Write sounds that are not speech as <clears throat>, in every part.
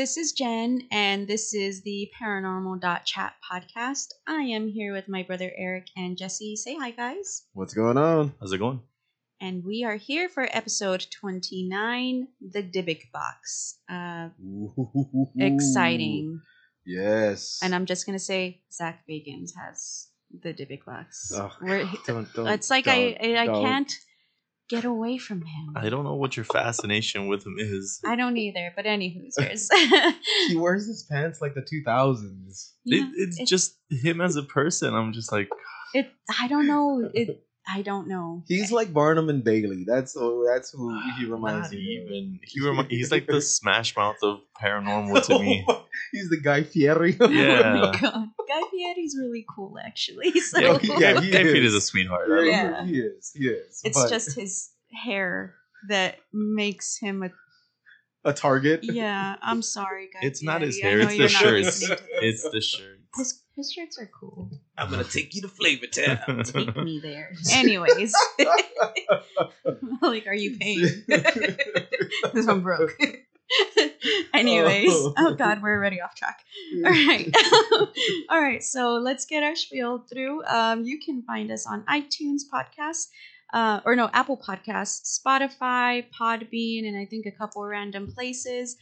Hi, this is Jen, and this is the Paranormal.chat podcast. I am here with my brother Eric and Jesse. Say hi, guys. What's going on? How's it going? And we are here for episode 29 The Dybbuk Box. Uh, exciting. Yes. And I'm just going to say Zach Bagans has the Dybbuk Box. Oh, We're- don't, don't, it's like I, don't, I, I don't. can't get away from him. I don't know what your fascination with him is. I don't either, but anywho's <laughs> yours. <laughs> He wears his pants like the 2000s. Yeah, it, it's it- just him as a person. I'm just like, It. I don't know. It. I don't know. He's like Barnum and Bailey. That's oh, that's who ah, he reminds not me of. even. He <laughs> remi- he's like the Smash Mouth of paranormal to me. <laughs> He's the Guy Fieri. Oh Yeah. my god, Guy Fieri's really cool, actually. <laughs> So Yeah, he- yeah, yeah, he Guy Fieri is. is a sweetheart. I Yeah, love Yeah. he is. He is. it's But just his hair that makes him a. a target. Yeah, I'm sorry, Guy. It's not his hair, it's the not shirts. listening to this. It's the shirt. His, his shirts are cool. I'm gonna <laughs> take you to Flavor Town. <laughs> Take me there. <laughs> Anyways, like, are you paying? this one broke. Anyways, oh god, we're already off track. All right. All right. So let's get our spiel through. Um, you can find us on iTunes podcasts, uh, or no, Apple Podcasts, Spotify, Podbean, and I think a couple random places.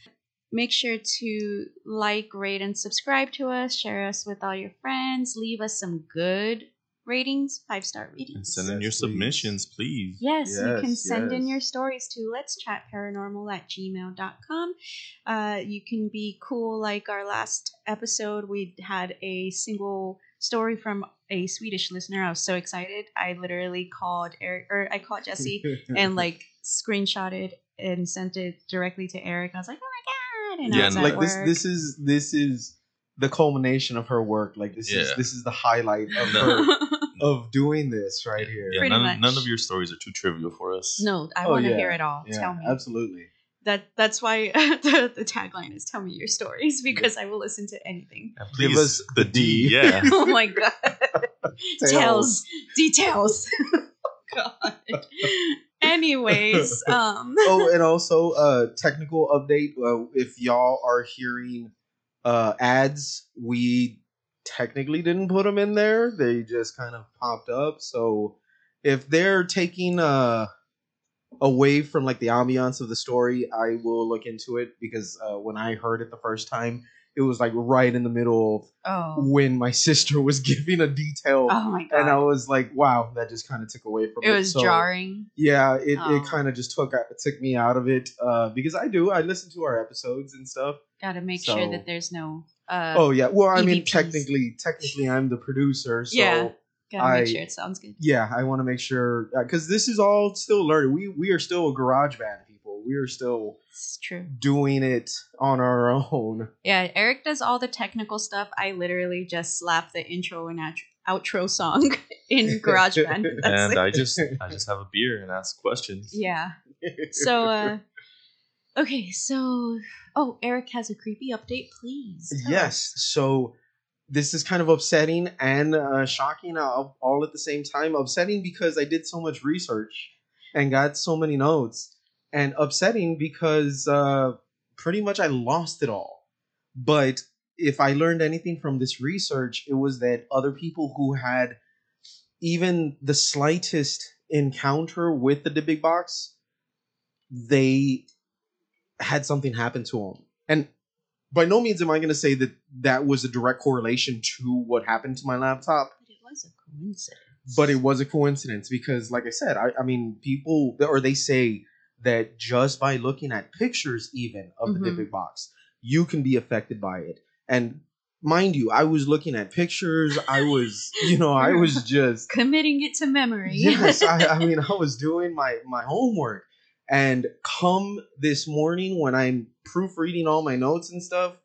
Make sure to like, rate, and subscribe to us. Share us with all your friends. Leave us some good ratings, five star And ratings. send in your please. submissions, please. Yes, you can Yes, send in your stories to let's chat paranormal at gmail.com. Uh, you can be cool like our last episode. We had a single story from a Swedish listener. I was so excited. I literally called Eric or I called Jesse <laughs> and like screenshotted and sent it directly to Eric. I was like, oh my god. And I Yeah, was like this work. this is this is the culmination of her work. Like this is this is the highlight of her <laughs> of doing this right here. Yeah, Pretty none, much. none of your stories are too trivial for us. no, I Oh, want to yeah. hear it all. Yeah, Tell me. absolutely. That that's why <laughs> the, the tagline is "Tell me your stories" because I will listen to anything. And Give please, us the the D. D. Yeah. <laughs> oh my god. Tales. Tales. Details. Oh god. Anyways, <laughs> um oh, and also uh technical update. Uh, if y'all are hearing uh ads, we technically didn't put them in there. They just kind of popped up. So if they're taking uh away from like the ambiance of the story, I will look into it because uh, when I heard it the first time, it was like right in the middle of Oh. when my sister was <laughs> giving a detail. Oh my god. And I was like, "Wow, that just kind of took away from it." it was So- jarring. yeah it, Oh. it kind of just took took me out of it uh because i do i listen to our episodes and stuff Gotta make sure that there's no uh oh yeah well i mean technically technically i'm the producer so Yeah. gotta make I- sure it sounds good. yeah i want to make sure because this is all still learning we we are still a garage band people we are still It's true. doing it on our own Yeah, Eric does all the technical stuff. I literally just slap the intro and out- outro song <laughs> in GarageBand. <laughs> And it. I just I <laughs> just have a beer and ask questions. yeah. So uh okay, so oh, Eric has a creepy update, please. tell yes us. so this is kind of upsetting and uh, shocking all, all at the same time upsetting because i did so much research and got so many notes and upsetting because uh, pretty much i lost it all. But if i learned anything from this research it was that other people who had even the slightest encounter with the Dybbuk box they had something happen to them and by no means am I going to say that that was a direct correlation to what happened to my laptop, But it was a coincidence. but it was a coincidence because, like I said, I, I mean, people or they say that just by looking at pictures, even of the Mhm. Dybbuk box, you can be affected by it. And mind you, I was looking at pictures. I was, <laughs> you know, I was <laughs> just committing it to memory. yes, I, I mean, <laughs> I was doing my my homework, and come this morning when I'm proofreading all my notes and stuff,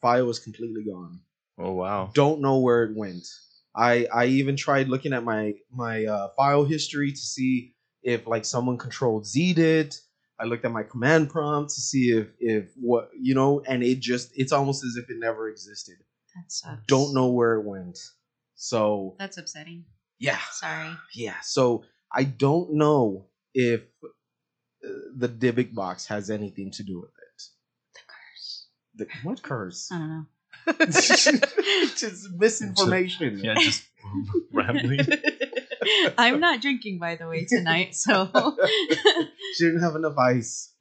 file was completely gone. Oh wow. Don't know where it went. I I even tried looking at my my uh, file history to see if like someone controlled Z'd it. I looked at my command prompt to see if if what you know, and it just it's almost as if it never existed. that sucks. Don't know where it went. So That's upsetting. yeah, Sorry. yeah. So I don't know if uh, the Dybbuk box has anything to do with it. The curse. The, what curse? I don't know. It's <laughs> just <laughs> misinformation. Yeah, just <laughs> rambling. I'm not drinking, by the way, tonight. So <laughs> She didn't have enough ice.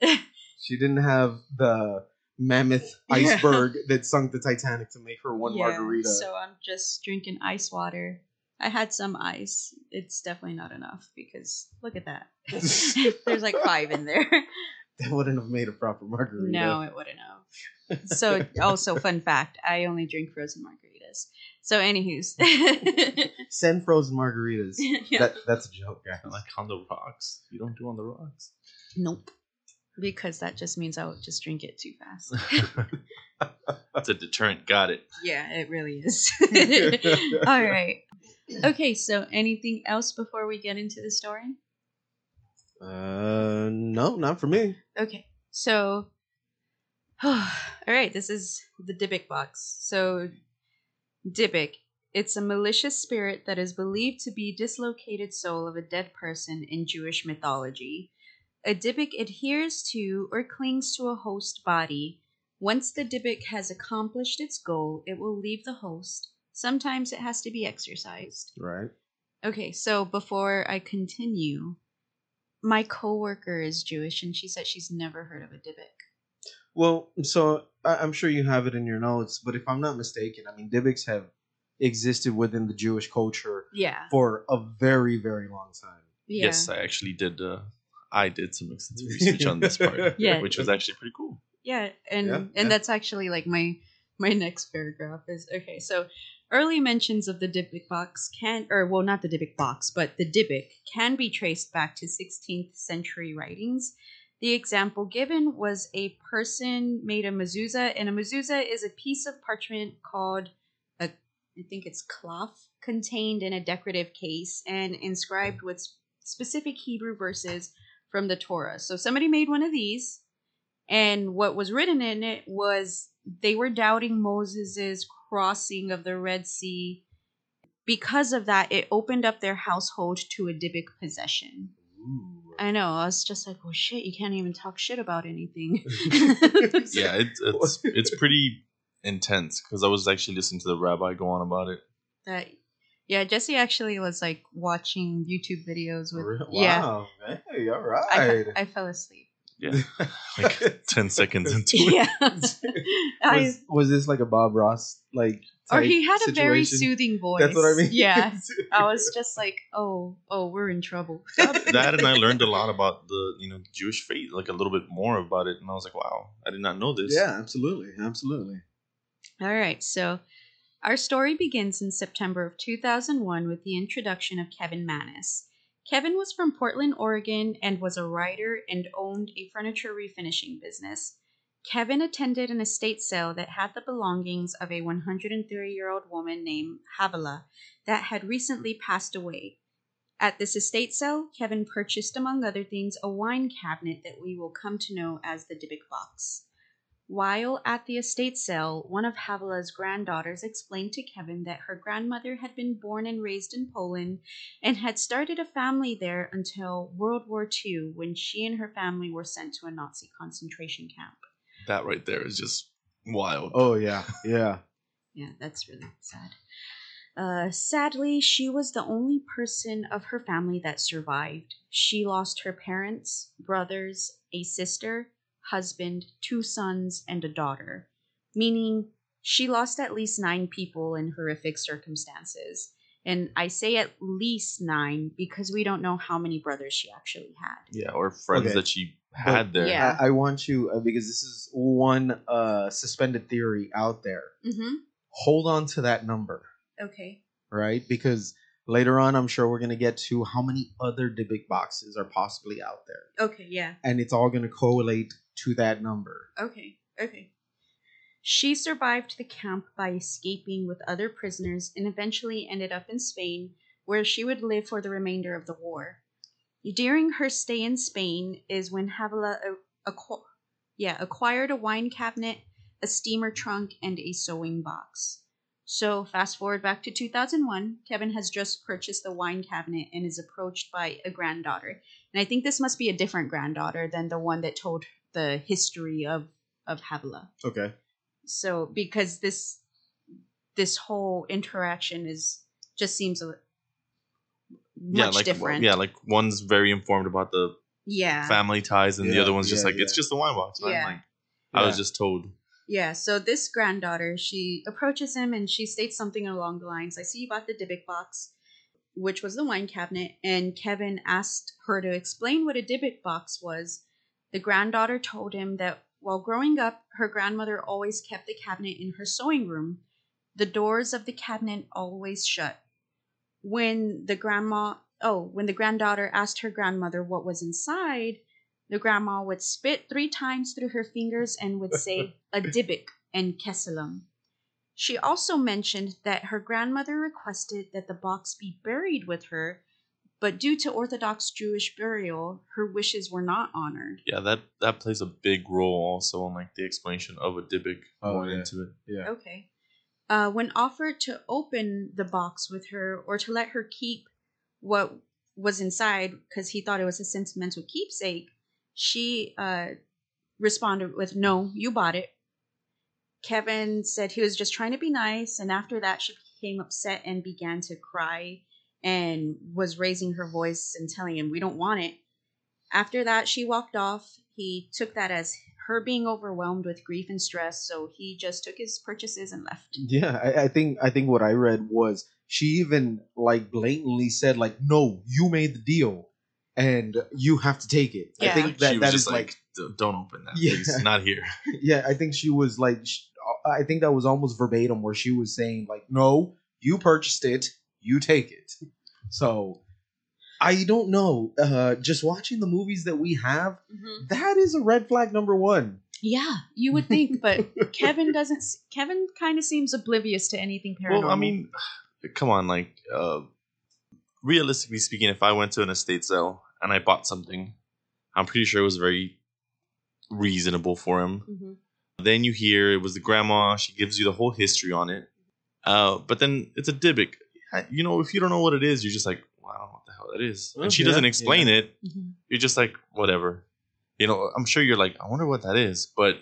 She didn't have the mammoth <laughs> iceberg that sunk the Titanic to make her one Yeah, margarita. So I'm just drinking ice water. I had some ice. It's definitely not enough because look at that. <laughs> There's like five in there. that wouldn't have made a proper margarita. No, it wouldn't have. So, also, fun fact: I only drink frozen margaritas. So, anywho's, <laughs> <laughs> Send frozen margaritas. yeah. That, that's a joke, guys. like on the rocks. You don't do on the rocks. nope, because that just means I'll just drink it too fast. <laughs> It's a deterrent. Got it. yeah, it really is. All right. Okay, so anything else before we get into the story? Uh, no, not for me. Okay, so, <sighs> all right, this is the Dybbuk box. So, Dybbuk, it's a malicious spirit that is believed to be dislocated soul of a dead person in Jewish mythology. A Dybbuk adheres to or clings to a host body. Once the Dybbuk has accomplished its goal, it will leave the host. Sometimes it has to be exorcised. Right. Okay, so before I continue, my coworker is Jewish and she said she's never heard of a Dybbuk. Well, so I- I'm sure you have it in your notes, but if I'm not mistaken, I mean, Dybbuk's have existed within the Jewish culture Yeah. for a very, very long time. Yeah. Yes, I actually did. Uh, I did some extensive <laughs> research on this part, Yeah. which was actually pretty cool. Yeah, and Yeah, and yeah. that's actually like my my next paragraph is okay. So early mentions of the Dybbuk box can, or well, not the Dybbuk box, but the Dybbuk can be traced back to 16th century writings. The example given was a person made a mezuzah, and a mezuzah is a piece of parchment called a, I think it's cloth, contained in a decorative case and inscribed with specific Hebrew verses from the Torah. So somebody made one of these, and what was written in it was they were doubting Moses's crossing of the Red Sea. Because of that, it opened up their household to a Dybbuk possession. I know. I was just like, "Oh shit! You can't even talk shit about anything." <laughs> <laughs> Yeah, it, it's it's pretty intense because I was actually listening to the rabbi go on about it. that yeah, Jesse actually was like watching YouTube videos with Wow. yeah. Hey, all I, I fell asleep. Yeah, <laughs> like ten seconds into it. Yeah, was, was this like a Bob Ross like? Or he had a very soothing voice. That's what I mean. Yeah, <laughs> <laughs> I was just like, oh, oh, we're in trouble. <laughs> that and I learned a lot about the you know Jewish faith, like a little bit more about it, and I was like, wow, I did not know this. yeah, absolutely, absolutely. All right, so our story begins in September of 2001 with the introduction of Kevin Mannis. Kevin was from Portland, Oregon, and was a writer and owned a furniture refinishing business. Kevin attended an estate sale that had the belongings of a 103 year old woman named Havila that had recently passed away. At this estate sale, Kevin purchased, among other things, a wine cabinet that we will come to know as the Dybbuk box. While at the estate sale, one of Havila's granddaughters explained to Kevin that her grandmother had been born and raised in Poland and had started a family there until World War II when she and her family were sent to a Nazi concentration camp. That right there is just wild. Oh yeah, yeah. <laughs> Yeah, that's really sad. Uh, sadly, she was the only person of her family that survived. She lost her parents, brothers, a sister, husband, two sons, and a daughter, meaning she lost at least nine people in horrific circumstances. And I say at least nine because we don't know how many brothers she actually had. Yeah, or friends Okay. that she had there. Yeah. I, I want you uh, because this is one uh, suspended theory out there. Mm-hmm. Hold on to that number, Okay. right? Because later on, I'm sure we're gonna get to how many other Dybbuk boxes are possibly out there, Okay, yeah. and it's all gonna correlate to that number. Okay, okay. She survived the camp by escaping with other prisoners and eventually ended up in Spain, where she would live for the remainder of the war. During her stay in Spain is when Havilah uh, acqu- yeah, acquired a wine cabinet, a steamer trunk, and a sewing box. So, fast forward back to 2001, Kevin has just purchased the wine cabinet and is approached by a granddaughter. And I think this must be a different granddaughter than the one that told the history of, of Havilah. Okay. So because this this whole interaction is just seems a yeah, like different. yeah, like one's very informed about the yeah. family ties, and the other one's just yeah, like it's just the wine box. Man. Yeah. Like I was just told. Yeah, so this granddaughter, she approaches him and she states something along the lines I see you bought the Dybbuk box, which was the wine cabinet, and Kevin asked her to explain what a Dybbuk box was. The granddaughter told him that while growing up, her grandmother always kept the cabinet in her sewing room. The doors of the cabinet always shut. When the grandma, oh, when the granddaughter asked her grandmother what was inside, the grandma would spit three times through her fingers and would say <laughs> a Dybbuk and Kesselam. She also mentioned that her grandmother requested that the box be buried with her, but due to Orthodox Jewish burial, her wishes were not honored. Yeah, that that plays a big role also on like the explanation of a Dybbuk Oh, going yeah. into it. Yeah. Okay. Uh, when offered to open the box with her or to let her keep what was inside because he thought it was a sentimental keepsake, she uh, responded with, No, you bought it. Kevin said he was just trying to be nice, and after that, she became upset and began to cry and was raising her voice and telling him, We don't want it. After that, she walked off. He took that as her being overwhelmed with grief and stress, so he just took his purchases and left. Yeah, I, I think I think what I read was she even like blatantly said like, "No, you made the deal, and you have to take it." I think that she was that just is like, "D- don't open that. Yeah. Please. Not here. <laughs> yeah, I think she was like, sh- I think that was almost verbatim where she was saying like, "No, you purchased it, you take it." So I don't know. Uh, just watching the movies that we have, that is a red flag number one. Yeah, you would think, but <laughs> Kevin doesn't. Kevin kind of seems oblivious to anything paranormal. Well, I mean, <sighs> come on, like, uh, realistically speaking, if I went to an estate sale and I bought something, I'm pretty sure it was very reasonable for him. Mhm. Then you hear it was the grandma. She gives you the whole history on it. Uh, but then it's a Dybbuk. You know, if you don't know what it is, you're just like, that is. And she Yeah, doesn't explain yeah. it. Mhm. You're just like, whatever. You know, I'm sure you're like, I wonder what that is. But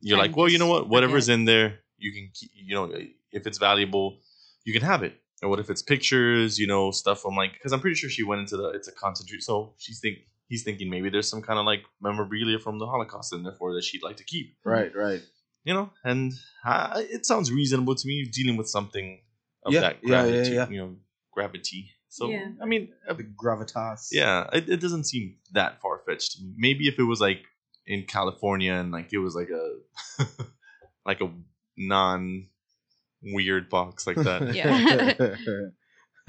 you're And like, well, you know what? Whatever's forget. in there, you can, keep, you know, if it's valuable, you can have it. And what if it's pictures, you know, stuff from like, because I'm pretty sure she went into the, it's a concentrate. So she's think, he's thinking maybe there's some kind of like memorabilia from the Holocaust in there for that she'd like to keep Right, right. you know, and uh, it sounds reasonable to me dealing with something of Yeah, that yeah, yeah, gravity, yeah. you know, gravity. So Yeah. I mean, uh, The gravitas. yeah, it, it doesn't seem that far fetched. Maybe if it was like in California and like it was like a <laughs> like a non weird box like that. <laughs> Yeah.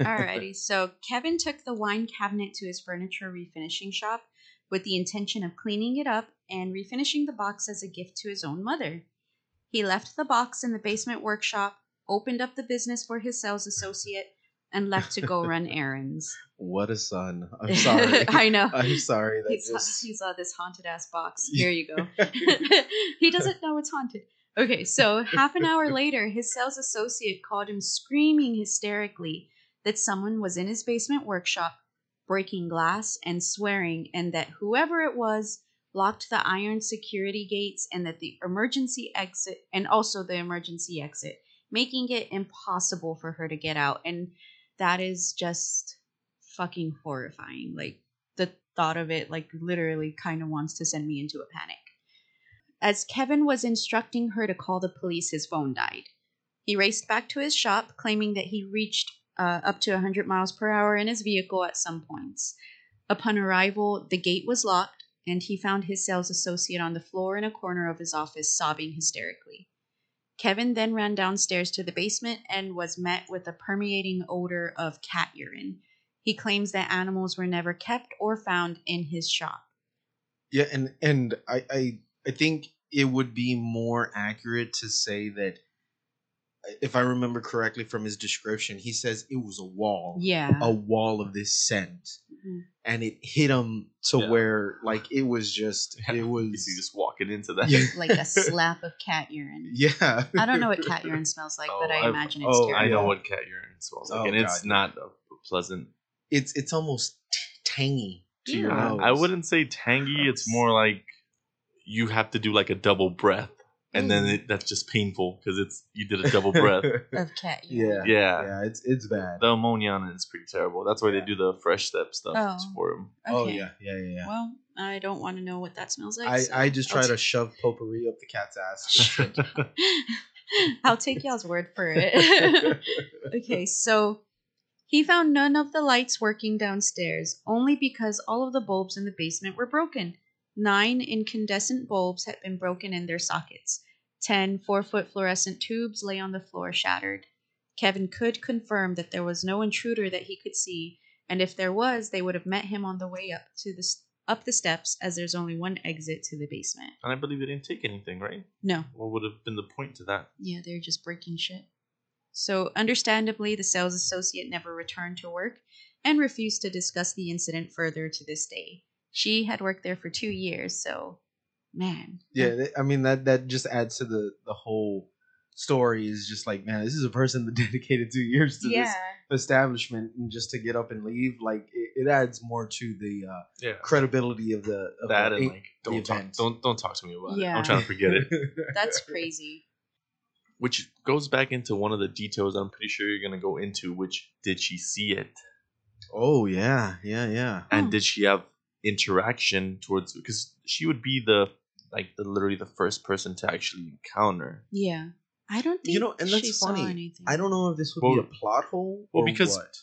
<laughs> Alrighty, so Kevin took the wine cabinet to his furniture refinishing shop with the intention of cleaning it up and refinishing the box as a gift to his own mother. He left the box in the basement workshop, opened up the business for his sales associate, and left to go <laughs> run errands. what a son. I'm <laughs> sorry. I know. <laughs> I'm sorry. That He saw, just he saw this haunted ass box. Here you go. he doesn't know it's haunted. Okay, so half an hour later, his sales associate called him screaming hysterically that someone was in his basement workshop breaking glass and swearing, and that whoever it was locked the iron security gates and that the emergency exit and also the emergency exit, making it impossible for her to get out. And that is just fucking horrifying. Like, the thought of it like literally kind of wants to send me into a panic. As Kevin was instructing her to call the police, his phone died. He raced back to his shop, claiming that he reached uh, up to 100 miles per hour in his vehicle at some points. Upon arrival, the gate was locked, and he found his sales associate on the floor in a corner of his office, sobbing hysterically. Kevin then ran downstairs to the basement and was met with a permeating odor of cat urine. He claims that animals were never kept or found in his shop. Yeah, and and I, I I think it would be more accurate to say that if I remember correctly from his description, he says it was a wall. Yeah. A wall of this scent. Mhm. And it hit him to Yeah. where like it was just <laughs> it You was see just walking into that. Yeah. Like a <laughs> slap of cat urine. Yeah. I don't know what cat urine smells like, but Oh, I I- imagine it's oh, terrible. I know what cat urine smells like, Oh, and it's not a pleasant. It's it's almost t- tangy to your Yeah. nose. I wouldn't say tangy. It's more like you have to do like a double breath and then mm. it, that's just painful because it's you did a double breath. <laughs> of cat. yeah, Yeah. yeah. It's it's bad. The ammonia on it is pretty terrible. That's why they do the fresh step stuff Oh. for him. Oh yeah, yeah, yeah. yeah. Well, I don't want to know what that smells like. I, so I just I'll try to ta- shove potpourri up the cat's ass. <laughs> <laughs> I'll take y'all's word for it. okay, so he found none of the lights working downstairs, only because all of the bulbs in the basement were broken. Nine incandescent bulbs had been broken in their sockets. Ten four foot fluorescent tubes lay on the floor shattered. Kevin could confirm that there was no intruder that he could see, and if there was, they would have met him on the way up to the up the steps, as there's only one exit to the basement. And I believe they didn't take anything, right? No, What would have been the point to that? yeah, they're just breaking shit. So, understandably, the sales associate never returned to work and refused to discuss the incident further to this day. She had worked there for two years, so, man. yeah, I mean that that just adds to the the whole story. Is just like, man, this is a person <laughs> that dedicated two years to Yeah. this establishment, and just to get up and leave, like it, it adds more to the uh, Yeah. credibility of the of That the, and like don't talk, event. don't don't talk to me about it. Yeah. I'm trying to forget it. <laughs> That's crazy. Which goes back into one of the details I'm pretty sure you're gonna go into, which did she see it? oh yeah, yeah, yeah. And Hmm. did she have interaction towards because she would be the like the literally the first person to actually encounter. Yeah. I don't think You know, and that's she funny. anything. I don't know if this would Well- be a plot hole well, or because- what.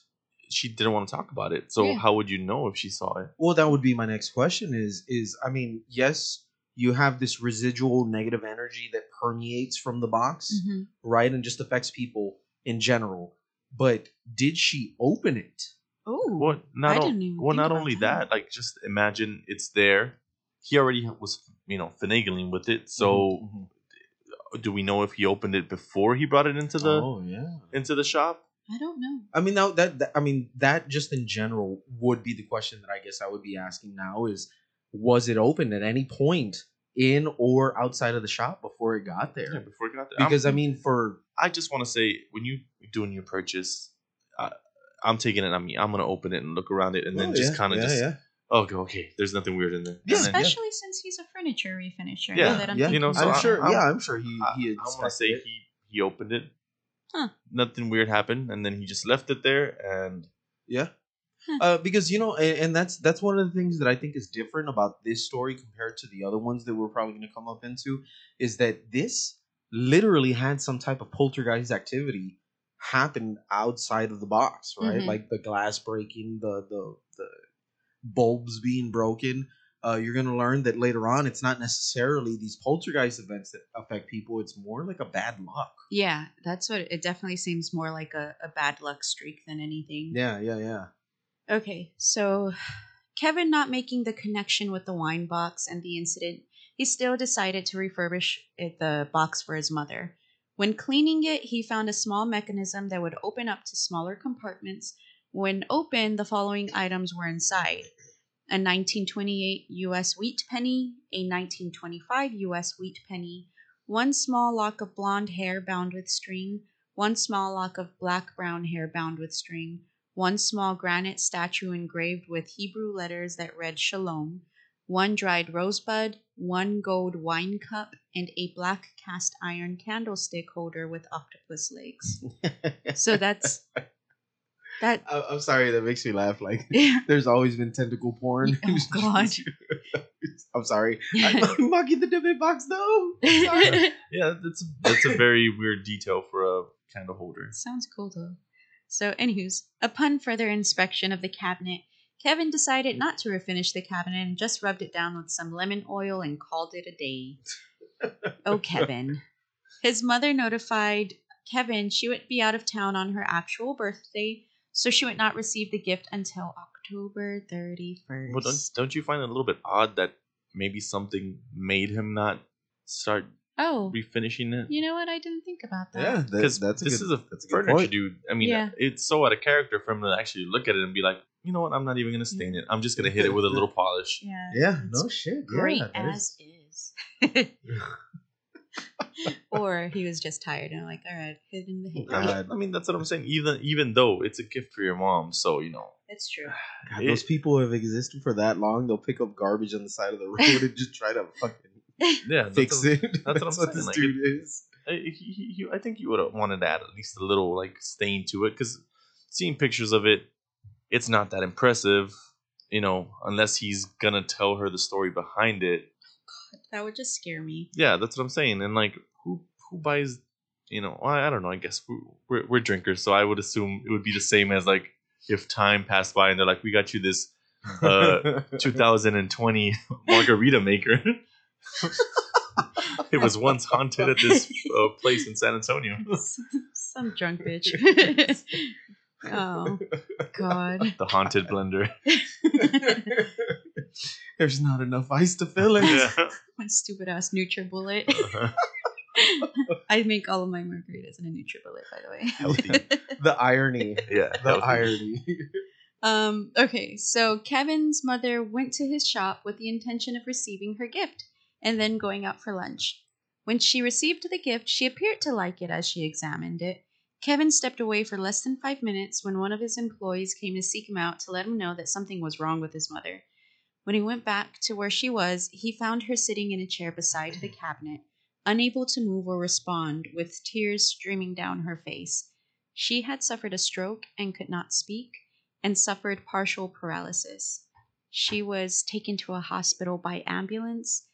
She didn't want to talk about it. So Yeah. how would you know if she saw it? Well, that would be my next question. Is is I mean, yes, you have this residual negative energy that permeates from the box, Mhm. right, and just affects people in general. But did she open it? Oh. Well, not I o- didn't even well, think not about only that. that. Like, just imagine it's there. He already was, you know, finagling with it. So, Mhm, do we know if he opened it before he brought it into the oh yeah. into the shop? I don't know. I mean, now that, that I mean that just in general would be the question that I guess I would be asking now is was it open at any point in or outside of the shop before it got there? Yeah, before he got there. Because I I'm- mean, for I just want to say when you doing your purchase, I, I'm taking it on me. I'm gonna open it and look around it, and then Oh, just yeah, kind of yeah, just yeah. oh, okay, okay, there's nothing weird in there. Yeah, then- Especially since he's a furniture refinisher. Yeah, that I'm yeah. thinking You know, so I'm about I- sure. I'm- yeah, I'm sure he I, he. I want to say it. he he opened it. Huh. Nothing weird happened, and then he just left it there, and Yeah. Huh. Uh, because you know, and, and that's that's one of the things that I think is different about this story compared to the other ones that we're probably going to come up into, is that this literally had some type of poltergeist activity happen outside of the box, right? Mhm. Like the glass breaking, the the the bulbs being broken. Uh, you're going to learn that later on, it's not necessarily these poltergeist events that affect people. It's more like a bad luck. Yeah, that's what it definitely seems more like a, a bad luck streak than anything. Yeah, yeah, yeah. Okay, so Kevin not making the connection with the wine box and the incident, he still decided to refurbish it, the box for his mother. When cleaning it, he found a small mechanism that would open up to smaller compartments. When opened, the following items were inside a 1928 US wheat penny, a 1925 US wheat penny, one small lock of blonde hair bound with string, one small lock of black brown hair bound with string, one small granite statue engraved with Hebrew letters that read Shalom, one dried rosebud, one gold wine cup, and a black cast iron candlestick holder with octopus legs. So that's <laughs> that. I- I'm sorry, that makes me laugh. Like, <laughs> Yeah. <laughs> there's always been tentacle porn. Oh, God. I'm sorry. I'm mocking the Dybbuk box though. Sorry. yeah, that's that's a very weird detail for a candle holder. Sounds cool though. So, anywho's, upon further inspection of the cabinet, Kevin decided not to refinish the cabinet and just rubbed it down with some lemon oil and called it a day. <laughs> oh, Kevin. His mother notified Kevin she would be out of town on her actual birthday, so she would not receive the gift until October 31st. Well, don't, don't you find it a little bit odd that maybe something made him not start oh, refinishing it? you know what? I didn't think about that. Yeah, Because that's, that's a this good, is a that's a good furniture point. dude. I mean, Yeah. it's so out of character for him to actually look at it and be like, you know what? I'm not even gonna stain it. I'm just gonna hit it with a little polish. Yeah. Yeah, it's no shit. Great that as is- is. <laughs> or he was just tired and like, all right, hit in the head. I mean, God. I mean, that's what I'm saying. Even even though it's a gift for your mom, so you know, It's true. <sighs> God, those people have existed for that long. They'll pick up garbage on the side of the road and just try to <laughs> fucking yeah, that's fix what- it. <laughs> that's what I'm saying, this like, dude is. I, he, he, he- I think you would have wanted to add at least a little like stain to it because seeing pictures of it, it's not that impressive, you know, unless he's gonna tell her the story behind it. That would just scare me. Yeah, that's what I'm saying. And like, who who buys, you know, well, I don't know. I guess we're, we're we're drinkers, so I would assume it would be the same as like if time passed by and they're like, we got you this uh, <laughs> 2020 <laughs> margarita maker. <laughs> it was once haunted at this uh, place in San Antonio. Some drunk bitch. Oh God. <laughs> The haunted blender. <laughs> There's not enough ice to fill it. Yeah. <laughs> My stupid ass NutriBullet. Uh-huh. I make all of my margaritas in a NutriBullet, by the way. Healthy. The irony. Yeah. The healthy. irony. Um, okay, so Kevin's mother went to his shop with the intention of receiving her gift and then going out for lunch. When she received the gift, she appeared to like it as she examined it. Kevin stepped away for less than five minutes when one of his employees came to seek him out to let him know that something was wrong with his mother. When he went back to where she was, he found her sitting in a chair beside the cabinet, unable to move or respond, with tears streaming down her face. She had suffered a stroke and could not speak and suffered partial paralysis. She was taken to a hospital by ambulance.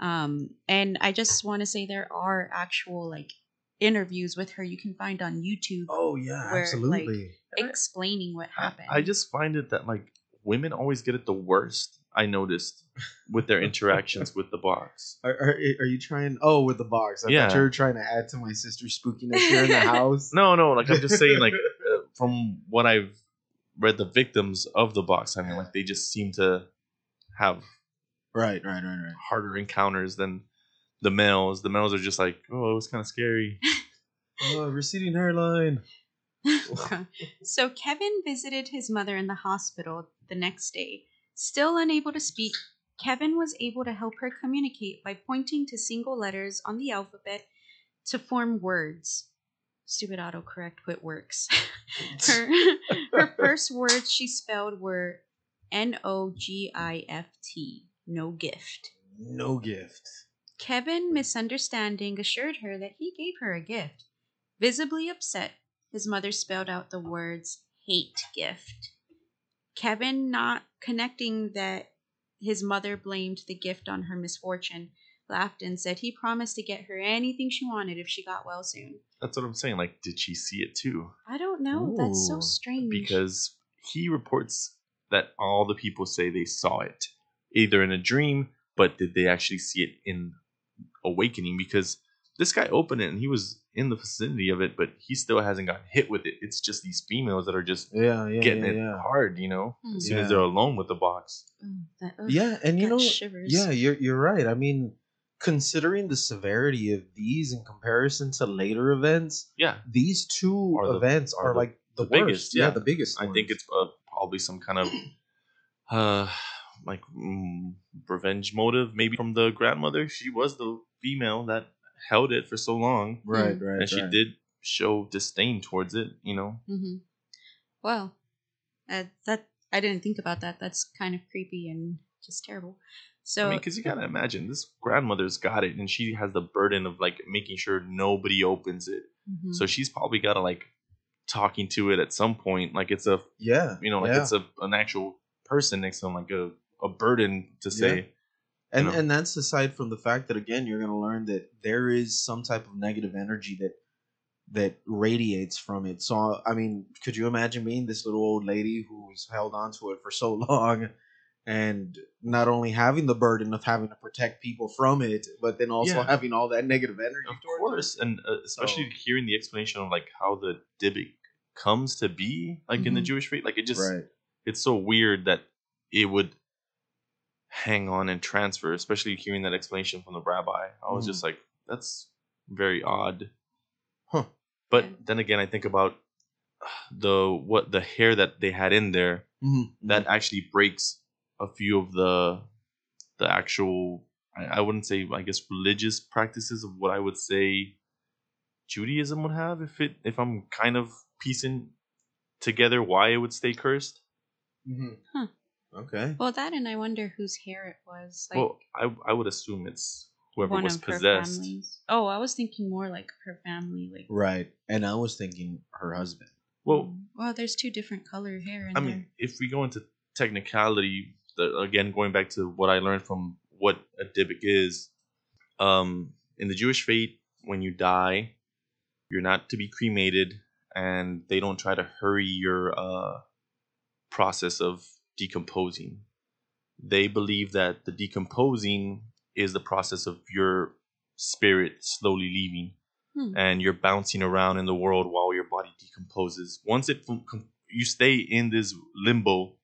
Um, and I just want to say there are actual like interviews with her you can find on YouTube Oh yeah, Where, absolutely. explaining what I, happened. I just find it that like women always get it the worst. I noticed with their interactions with the box. <laughs> Are, are, are you trying? Oh, with the box. I Yeah. thought you were trying to add to my sister's spookiness here in the <laughs> house. No, no, like I'm just saying, like <laughs> uh, from what I've read, the victims of the box. I mean, like they just seem to have Right, right, right, right. harder encounters than the males. The males are just like, oh, it was kind of scary. <laughs> Oh, receding hairline. <laughs> so Kevin visited his mother in the hospital the next day. Still unable to speak, Kevin was able to help her communicate by pointing to single letters on the alphabet to form words. Stupid autocorrect quit works. <laughs> her, her first words she spelled were N O G I F T, no gift. No gift. Kevin, misunderstanding, assured her that he gave her a gift. Visibly upset, his mother spelled out the words hate gift. Kevin, not connecting that his mother blamed the gift on her misfortune, laughed and said he promised to get her anything she wanted if she got well soon. That's what I'm saying. Like, did she see it too? I don't know. That's so strange. Because he reports that all the people say they saw it, either in a dream, but did they actually see it in awakening? Because this guy opened it and he was in the vicinity of it, but he still hasn't gotten hit with it. It's just these females that are just Yeah, yeah, getting yeah, it yeah. hard, you know, Hmm. as soon as they're alone with the box. Oh, that- ugh, Yeah, and you know, shivers. yeah, you're you're right. I mean, considering the severity of these in comparison to later events, Yeah, these two Are the- events are are, the- like the, the biggest, biggest. Yeah, yeah. the biggest. I think it's uh, probably some kind of <clears throat> uh like mm, revenge motive, maybe from the grandmother. She was the female that held it for so long, right, right, and she right. did show disdain towards it. You know, Mm-hmm. Well, uh, that I didn't think about that. That's kind of creepy and just terrible. So I mean, because you gotta imagine this grandmother's got it, and she has the burden of like making sure nobody opens it. Mhm. So she's probably got to like talking to it at some point, like it's a Yeah, you know like yeah. it's a an actual person next to them, like a a burden to say. And know. and that's aside from the fact that again you're going to learn that there is some type of negative energy that that radiates from it so i mean could you imagine being this little old lady who's held on to it for so <laughs> long and not only having the burden of having to protect people from it but then also Yeah. having all that negative energy Of course, and uh, especially hearing the explanation of like how the Dybbuk comes to be, like in the Mhm. Jewish faith, like it it. just right it's so weird that it would hang on and transfer. Especially hearing that explanation from the rabbi, I was Mhm. just like, that's very odd. huh But Yeah. then again, I think about the what the hair that they had in there Mm-hmm. that actually breaks a few of the the actual I, I wouldn't say I guess religious practices of what I would say Judaism would have if it if I'm kind of piecing together why it would stay cursed. hmm Huh. Okay well, that and I wonder whose hair it was. Like, well, I I would assume it's whoever one was of her possessed. families. Oh, I was thinking more like her family, like. Right. And I was thinking her husband. Well, Mm. well, there's two different color hair in I there. mean, if we go into technicality, the, again, going back to what I learned from what a Dybbuk is, um, in the Jewish faith, when you die, you're not to be cremated, and they don't try to hurry your uh, process of decomposing. They believe that the decomposing is the process of your spirit slowly leaving, Hmm. and you're bouncing around in the world while your body decomposes. Once it com- com- you stay in this limbo,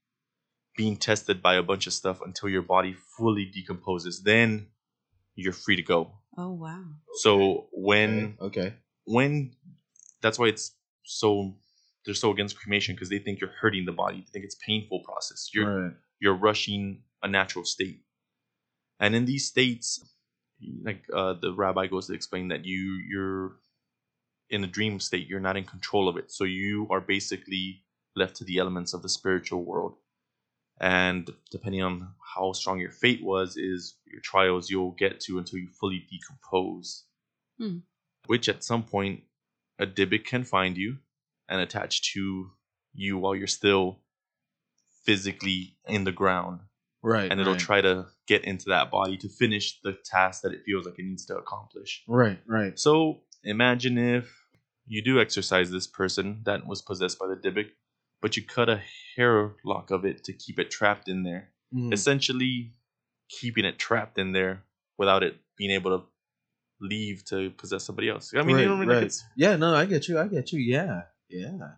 being tested by a bunch of stuff until your body fully decomposes, then you're free to go. oh wow. So when Okay. when that's why it's so they're so against cremation because they think you're hurting the body. They think it's a painful process. You're right. you're rushing a natural state. And in these states, like uh, the rabbi goes to explain that you you're in a dream state. You're not in control of it, so you are basically left to the elements of the spiritual world. And depending on how strong your fate was, is your trials you'll get to until you fully decompose. Hmm. Which at some point, a Dybbuk can find you and attach to you while you're still physically in the ground Right. and it'll right. try to get into that body to finish the task that it feels like it needs to accomplish. Right. Right. So imagine if you do exorcise this person that was possessed by the Dybbuk, but you cut a hair lock of it to keep it trapped in there, Mm. essentially keeping it trapped in there without it being able to leave to possess somebody else. I mean, right, you know right. it's- Yeah. No, I get you. I get you. Yeah. Yeah.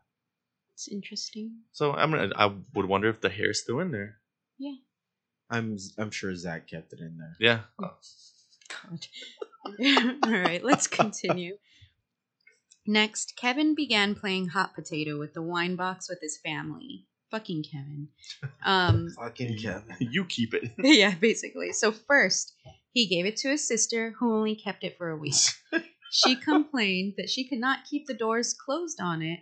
It's interesting. so I'm gonna, I would wonder if the hair's still in there. Yeah. I'm. I'm sure Zach kept it in there. Yeah. God. <laughs> All right, let's continue. Next, Kevin began playing hot potato with the wine box with his family. Fucking Kevin. Um, <laughs> Fucking Kevin. you keep it. <laughs> yeah, basically. So first, he gave it to his sister, who only kept it for a week. she complained that she could not keep the doors closed on it.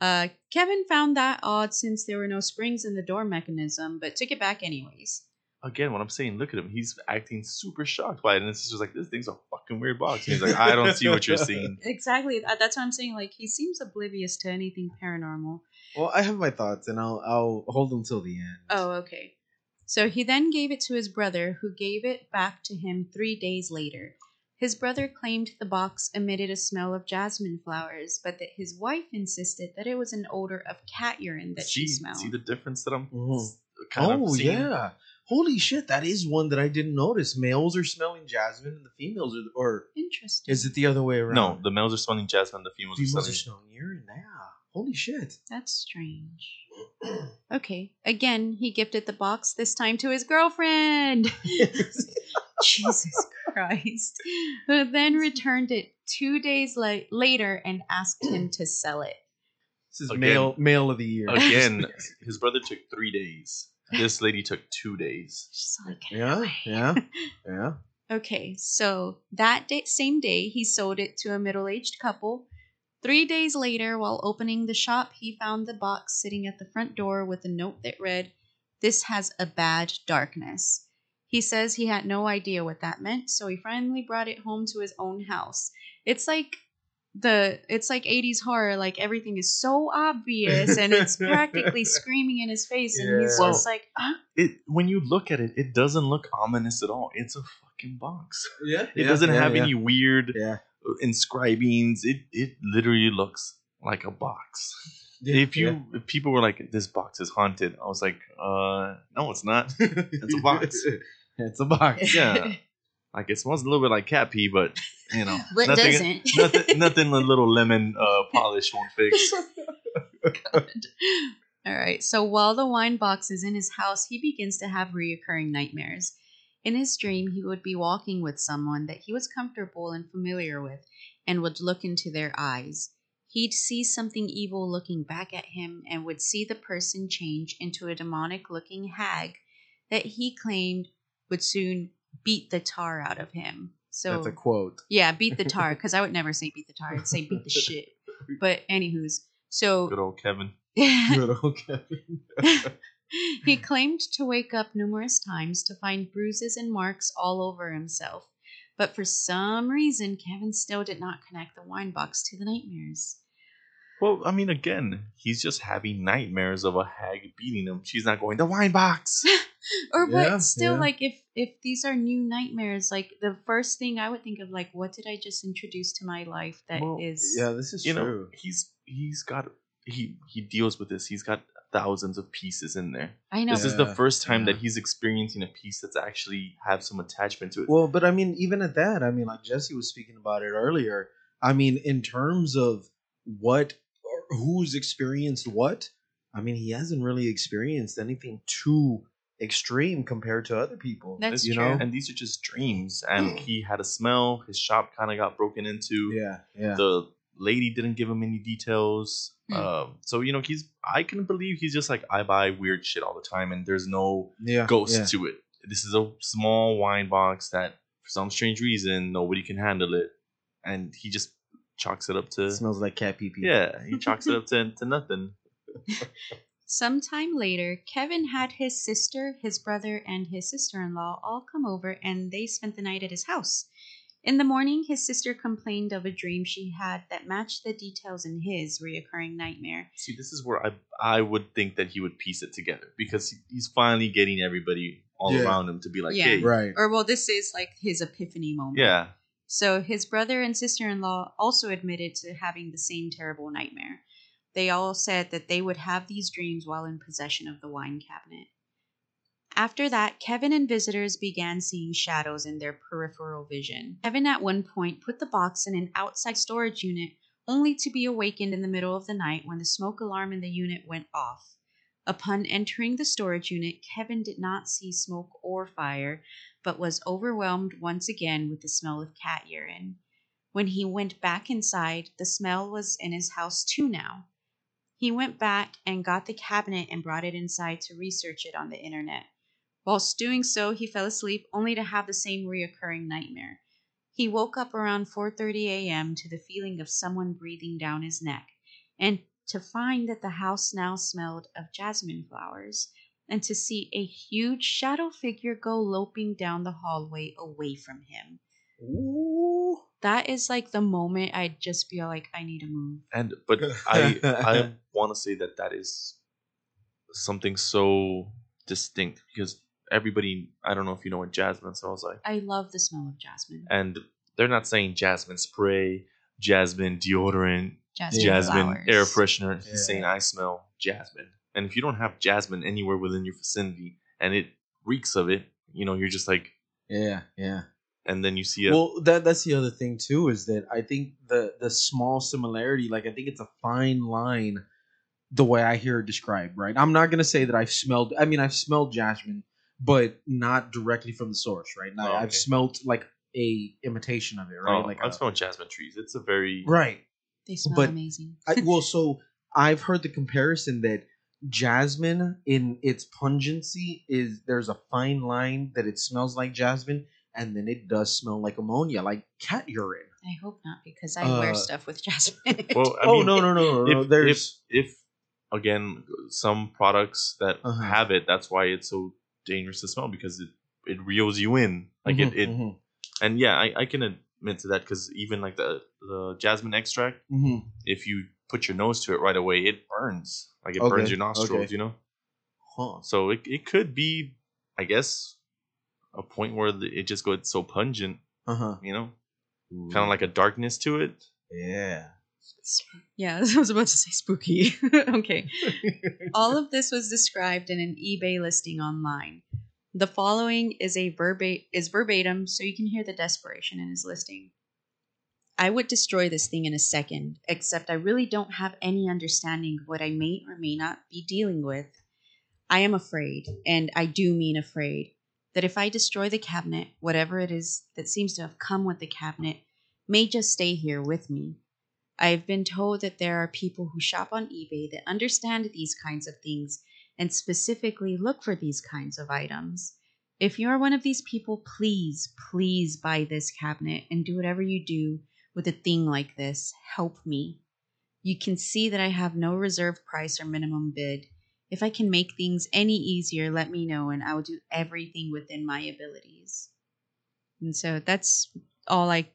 Uh, Kevin found that odd since there were no springs in the door mechanism, but took it back anyways. again, what I'm saying, look at him. He's acting super shocked by it. And it's just like, this thing's a fucking weird box. And he's like, I don't see what you're <laughs> seeing. Exactly. That's what I'm saying. Like he seems oblivious to anything paranormal. Well, I have my thoughts, and I'll I'll hold them till the end. Oh, okay. So he then gave it to his brother, who gave it back to him three days later. His brother claimed the box emitted a smell of jasmine flowers, but that his wife insisted that it was an odor of cat urine that she smelled. see the difference that I'm Mhm. kind of oh seeing? yeah. Holy shit, that is one that I didn't notice. Males are smelling jasmine, and the females are, or Interesting. is it the other way around? No, the males are smelling jasmine, and the females, females are are smelling. smelling urine. Yeah. Holy shit. That's strange. <clears throat> Okay. Again, he gifted the box, this time to his girlfriend. <laughs> <laughs> Jesus Christ. Who then returned it two days la- later and asked him to sell it. This is Again. male male of the year. Again, <laughs> his brother took three days. This lady took two days. She's like, Yeah, yeah, <laughs> yeah. Okay, so that day, same day, he sold it to a middle aged couple. Three days later, while opening the shop, he found the box sitting at the front door with a note that read, This has a bad darkness. He says he had no idea what that meant, so he finally brought it home to his own house. It's like the it's like 80s horror like everything is so obvious and it's <laughs> practically screaming in his face and he's Yeah. just like huh? It when you look at it, it doesn't look ominous at all. It's a fucking box. Yeah. It yeah, doesn't yeah, have yeah. any weird Yeah. inscribings. It it literally looks like a box. Yeah, if you if people were like, this box is haunted, I was like, uh, no, it's not. <laughs> it's a box. <laughs> it's a box. <laughs> Yeah. Like it smells a little bit like cat pee, but you know, <laughs> but nothing, doesn't <laughs> nothing, nothing a little lemon uh, polish won't fix. All right. So while the wine box is in his house, he begins to have reoccurring nightmares. In his dream, he would be walking with someone that he was comfortable and familiar with and would look into their eyes. He'd see something evil looking back at him and would see the person change into a demonic looking hag that he claimed would soon beat the tar out of him. So That's a quote. yeah, beat the tar <laughs> because I would never say beat the tar. I'd say beat the shit. But anywho's so Good old Kevin. <laughs> Good old Kevin. <laughs> he claimed to wake up numerous times to find bruises and marks all over himself, But for some reason, Kevin still did not connect the wine box to the nightmares. Well, I mean, again, he's just having nightmares of a hag beating him. She's not going the wine box. <laughs> or Yeah, but still yeah. like if if these are new nightmares like the first thing i would think of like what did i just introduce to my life that is Well, Yeah, this is you know, he's he's got he he deals with this. He's got thousands of pieces in there. i know This is the first time yeah. that he's experiencing a piece that's actually have some attachment to it. Well, but I mean, even at that, I mean, like Jesse was speaking about it earlier. I mean, in terms of what or who's experienced what, I mean, he hasn't really experienced anything too extreme compared to other people. That's you true. know. and these are just dreams. And he had a smell. His shop kind of got broken into. Yeah, yeah. The lady didn't give him any details. Hmm. Um, so you know, he's I can believe he's just like I buy weird shit all the time, and there's no yeah, ghost yeah. to it. This is a small wine box that, for some strange reason, nobody can handle it, and he just chalks it up to smells like cat pee pee. yeah, he chalks it up to, <laughs> to nothing. Sometime later, Kevin had his sister, his brother, and his sister in law all come over and they spent the night at his house. In the morning, his sister complained of a dream she had that matched the details in his reoccurring nightmare. See, this is where I I would think that he would piece it together because he's finally getting everybody all Yeah. around him to be like, Yeah. hey, Right. Or, well, this is like his epiphany moment. yeah, So his brother and sister in law also admitted to having the same terrible nightmare. They all said that they would have these dreams while in possession of the wine cabinet. After that, Kevin and visitors began seeing shadows in their peripheral vision. Kevin at one point put the box in an outside storage unit only to be awakened in the middle of the night when the smoke alarm in the unit went off. Upon entering the storage unit, Kevin did not see smoke or fire, but was overwhelmed once again with the smell of cat urine. When he went back inside, the smell was in his house too now. He went back and got the cabinet and brought it inside to research it on the internet. Whilst doing so, he fell asleep only to have the same reoccurring nightmare. He woke up around 4:30 a.m. to the feeling of someone breathing down his neck and to find that the house now smelled of jasmine flowers and to see a huge shadow figure go loping down the hallway away from him. Ooh. That is like the moment I'd just feel like I need to move. and but <laughs> I I want to say that that is something so distinct because everybody I don't know if you know what jasmine smells like, I love the smell of jasmine. and they're not saying jasmine spray, jasmine deodorant, Jasmine, jasmine air freshener. He's saying I smell jasmine. And if you don't have jasmine anywhere within your vicinity and it reeks of it, you know, you're just like, Yeah, yeah. and then you see a Well, that that's the other thing too is that I think the the small similarity, like I think it's a fine line, the way I hear it described. Right, I'm not gonna say that I've smelled. I mean, I've smelled jasmine, but not directly from the source. Right, now Oh, I've smelled like a imitation of it. Right, oh, like I'm a- smelling jasmine trees. It's a very right. They smell but amazing. I, well, <laughs> so I've heard the comparison that jasmine in its pungency is there's a fine line that it smells like jasmine, and then it does smell like ammonia, like cat urine. I hope not because I wear Uh, stuff with jasmine. <laughs> Well, I oh mean, no no no no! no. if, There's if if again some products that Uh-huh. have it, that's why it's so dangerous to smell because it it reels you in. Like Mhm, it, it mhm, and yeah, I, I can admit to that because even like the the jasmine extract, mhm. if you put your nose to it right away, it burns. Like it Okay, burns your nostrils, okay. you know. Huh. So it it could be, I guess, a point where the, it just goes so pungent, Uh huh. you know, kind of like a darkness to it. yeah. yeah, <laughs> I was about to say spooky. <laughs> okay. <laughs> All of this was described in an eBay listing online. The following is a verba- is verbatim, so you can hear the desperation in his listing. I would destroy this thing in a second, except I really don't have any understanding of what I may or may not be dealing with. I am afraid, and I do mean afraid, that if I destroy the cabinet, whatever it is that seems to have come with the cabinet may just stay here with me. I've been told that there are people who shop on eBay that understand these kinds of things and specifically look for these kinds of items. If you're one of these people, please, please buy this cabinet and do whatever you do with a thing like this. Help me. You can see that I have no reserve price or minimum bid. If I can make things any easier, let me know and I will do everything within my abilities. And so that's all I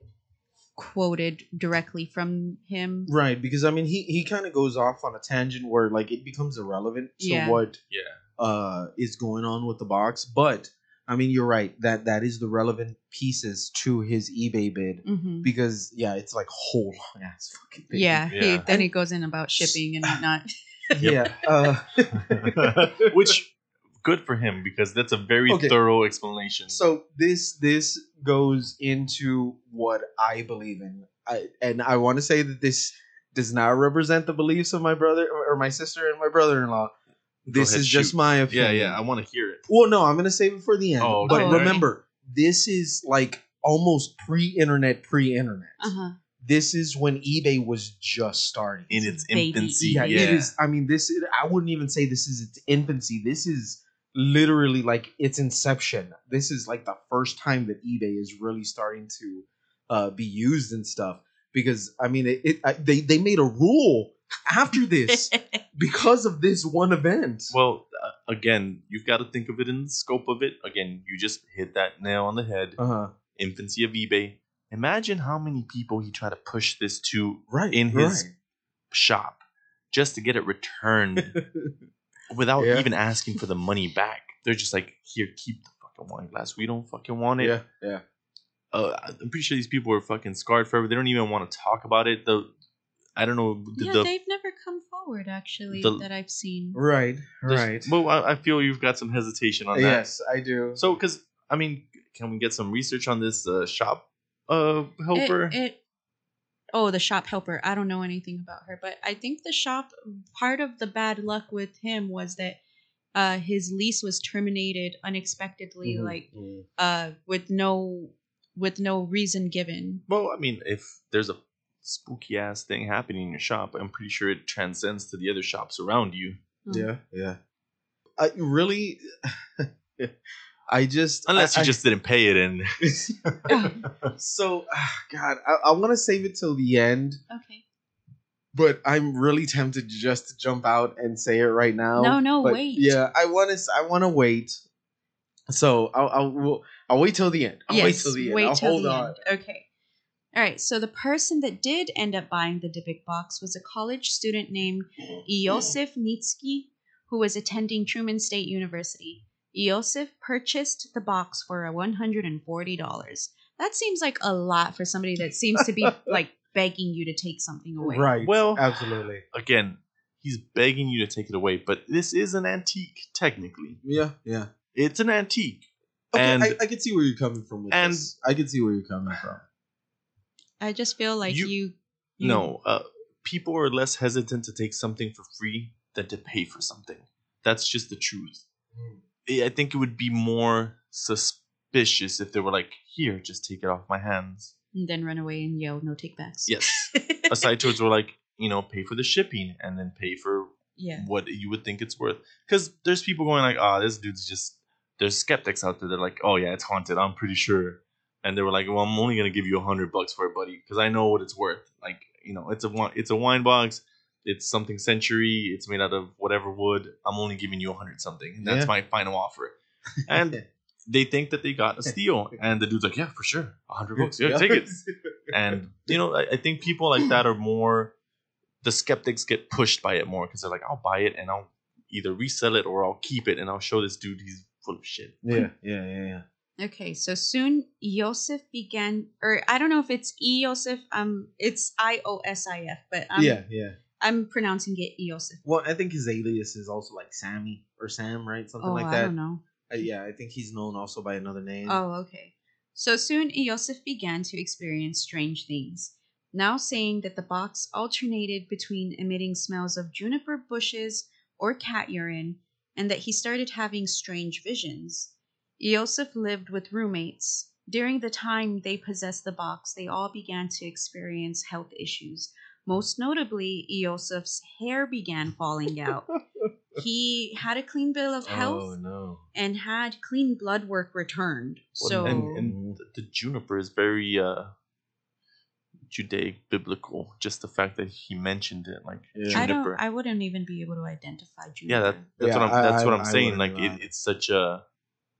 quoted directly from him. Right, because I mean, he he kind of goes off on a tangent where like it becomes irrelevant to Yeah. what Yeah. uh is going on with the box. But I mean, you're right that that is the relevant pieces to his eBay bid hmm because yeah, it's like whole long ass fucking thing. Yeah, He, then he goes in about shipping and whatnot. <laughs> yeah. Uh, <laughs> Which good for him because that's a very Okay. thorough explanation. so this this goes into what I believe in, I, and I want to say that this does not represent the beliefs of my brother or, or my sister and my brother-in-law. Go This ahead, is just my opinion. yeah, yeah, I want to hear it. Well, no, I'm gonna save it for the end. Oh, but okay. remember, this is like almost pre-internet, pre-internet. Uh-huh. This is when eBay was just starting. In its Baby. infancy. yeah, Yeah, it is. I mean, this. I wouldn't even say this is its infancy. This is literally like its inception. This is like the first time that eBay is really starting to uh, be used and stuff. Because I mean, it, it I, they they made a rule after this <laughs> because of this one event. Well, uh, again, you've got to think of it in the scope of it. Again, you just hit that nail on the head. uh huh. Infancy of eBay. Imagine how many people he tried to push this to Right in his shop just to get it returned <laughs> without Yeah. even asking for the money back. They're just like, here, keep the fucking wine glass. We don't fucking want it. yeah, yeah. Uh, I'm pretty sure these people are fucking scarred forever. They don't even want to talk about it. The I don't know. The, yeah, the, they've never come forward actually the- that I've seen. Right, there's- right. Well, I, I feel you've got some hesitation on that. Yes, I do. So, because I mean, can we get some research on this uh, shop uh, helper? It, it oh the shop helper. I don't know anything about her, but I think the shop part of the bad luck with him was that uh, his lease was terminated unexpectedly, Mhm, like mhm. uh, with no with no reason given. well, I mean, if there's a spooky ass thing happening in your shop, I'm pretty sure it transcends to the other shops around you. Um, Yeah, yeah. I really, <laughs> I just Unless I- you just didn't pay it and <laughs> so ah, God, I, I want to save it till the end, Okay. but I'm really tempted just to jump out and say it right now. No, no, But wait. Yeah, I want to. I want to wait. So I'll I'll, I'll wait till the end. I'll wait till the end. wait I'll till hold the on. end. Okay. All right. So the person that did end up buying the Dybbuk box was a college student named Iosif Neitzke, who was attending Truman State University. Iosif purchased the box for $140. That seems like a lot for somebody that seems to be <laughs> like begging you to take something away. Right. Well- absolutely. again, he's begging you to take it away. But this is an antique, technically. Yeah, yeah. It's an antique. Okay, And- I, I can see where you're coming from with and- this. I can see where you're coming from. I just feel like You- you. you No, uh, people are less hesitant to take something for free than to pay for something. That's just the truth. Hmm. I I think it would be more suspicious if they were like, "Here, just take it off my hands." And then run away and yell, no takebacks. Yes. <laughs> Aside towards were like, you know, pay for the shipping and then pay for yeah. what you would think it's worth. Because there's people going like, "Ah, this dude's just." There's skeptics out there. They're like, "Oh yeah, it's haunted. I'm pretty sure." And they were like, "Well, I'm only gonna give you a hundred bucks for it, buddy, because I know what it's worth. Like, you know, it's a it's a wine box. It's something century. It's made out of whatever wood. I'm only giving you a hundred something. And that's Yeah. my final offer." <laughs> And they think that they got a steal, and the dude's like, "Yeah, for sure, a hundred bucks. Yeah, take it." <laughs> And you know, I, I think people like that are more. The skeptics get pushed by it more because they're like, "I'll buy it and I'll either resell it or I'll keep it and I'll show this dude he's full of shit." yeah, yeah, yeah, yeah. Okay, so soon Iosif began, or I don't know if it's Iosif. Um, it's I O S I F, but I'm, yeah, yeah. I'm pronouncing it Iosif. Well, I think his alias is also like Sammy or Sam, right? Something Oh, like that. I don't know. Uh, yeah, I think he's known also by another name. Oh, okay. So soon Iosif began to experience strange things. Now saying that the box alternated between emitting smells of juniper bushes or cat urine, and that he started having strange visions. Iosif lived with roommates. During the time they possessed the box, they all began to experience health issues. Most notably, Iosif's hair began falling out. <laughs> he had a clean bill of health Oh no. and had clean blood work returned. Well, So and, and the, the juniper is very uh Judaic biblical. Just the fact that he mentioned it, like Yeah. I don't. juniper. I wouldn't even be able to identify juniper. yeah, that, that's Yeah, what I'm. I- what I- I'm I saying. wouldn't Like it, it's such a.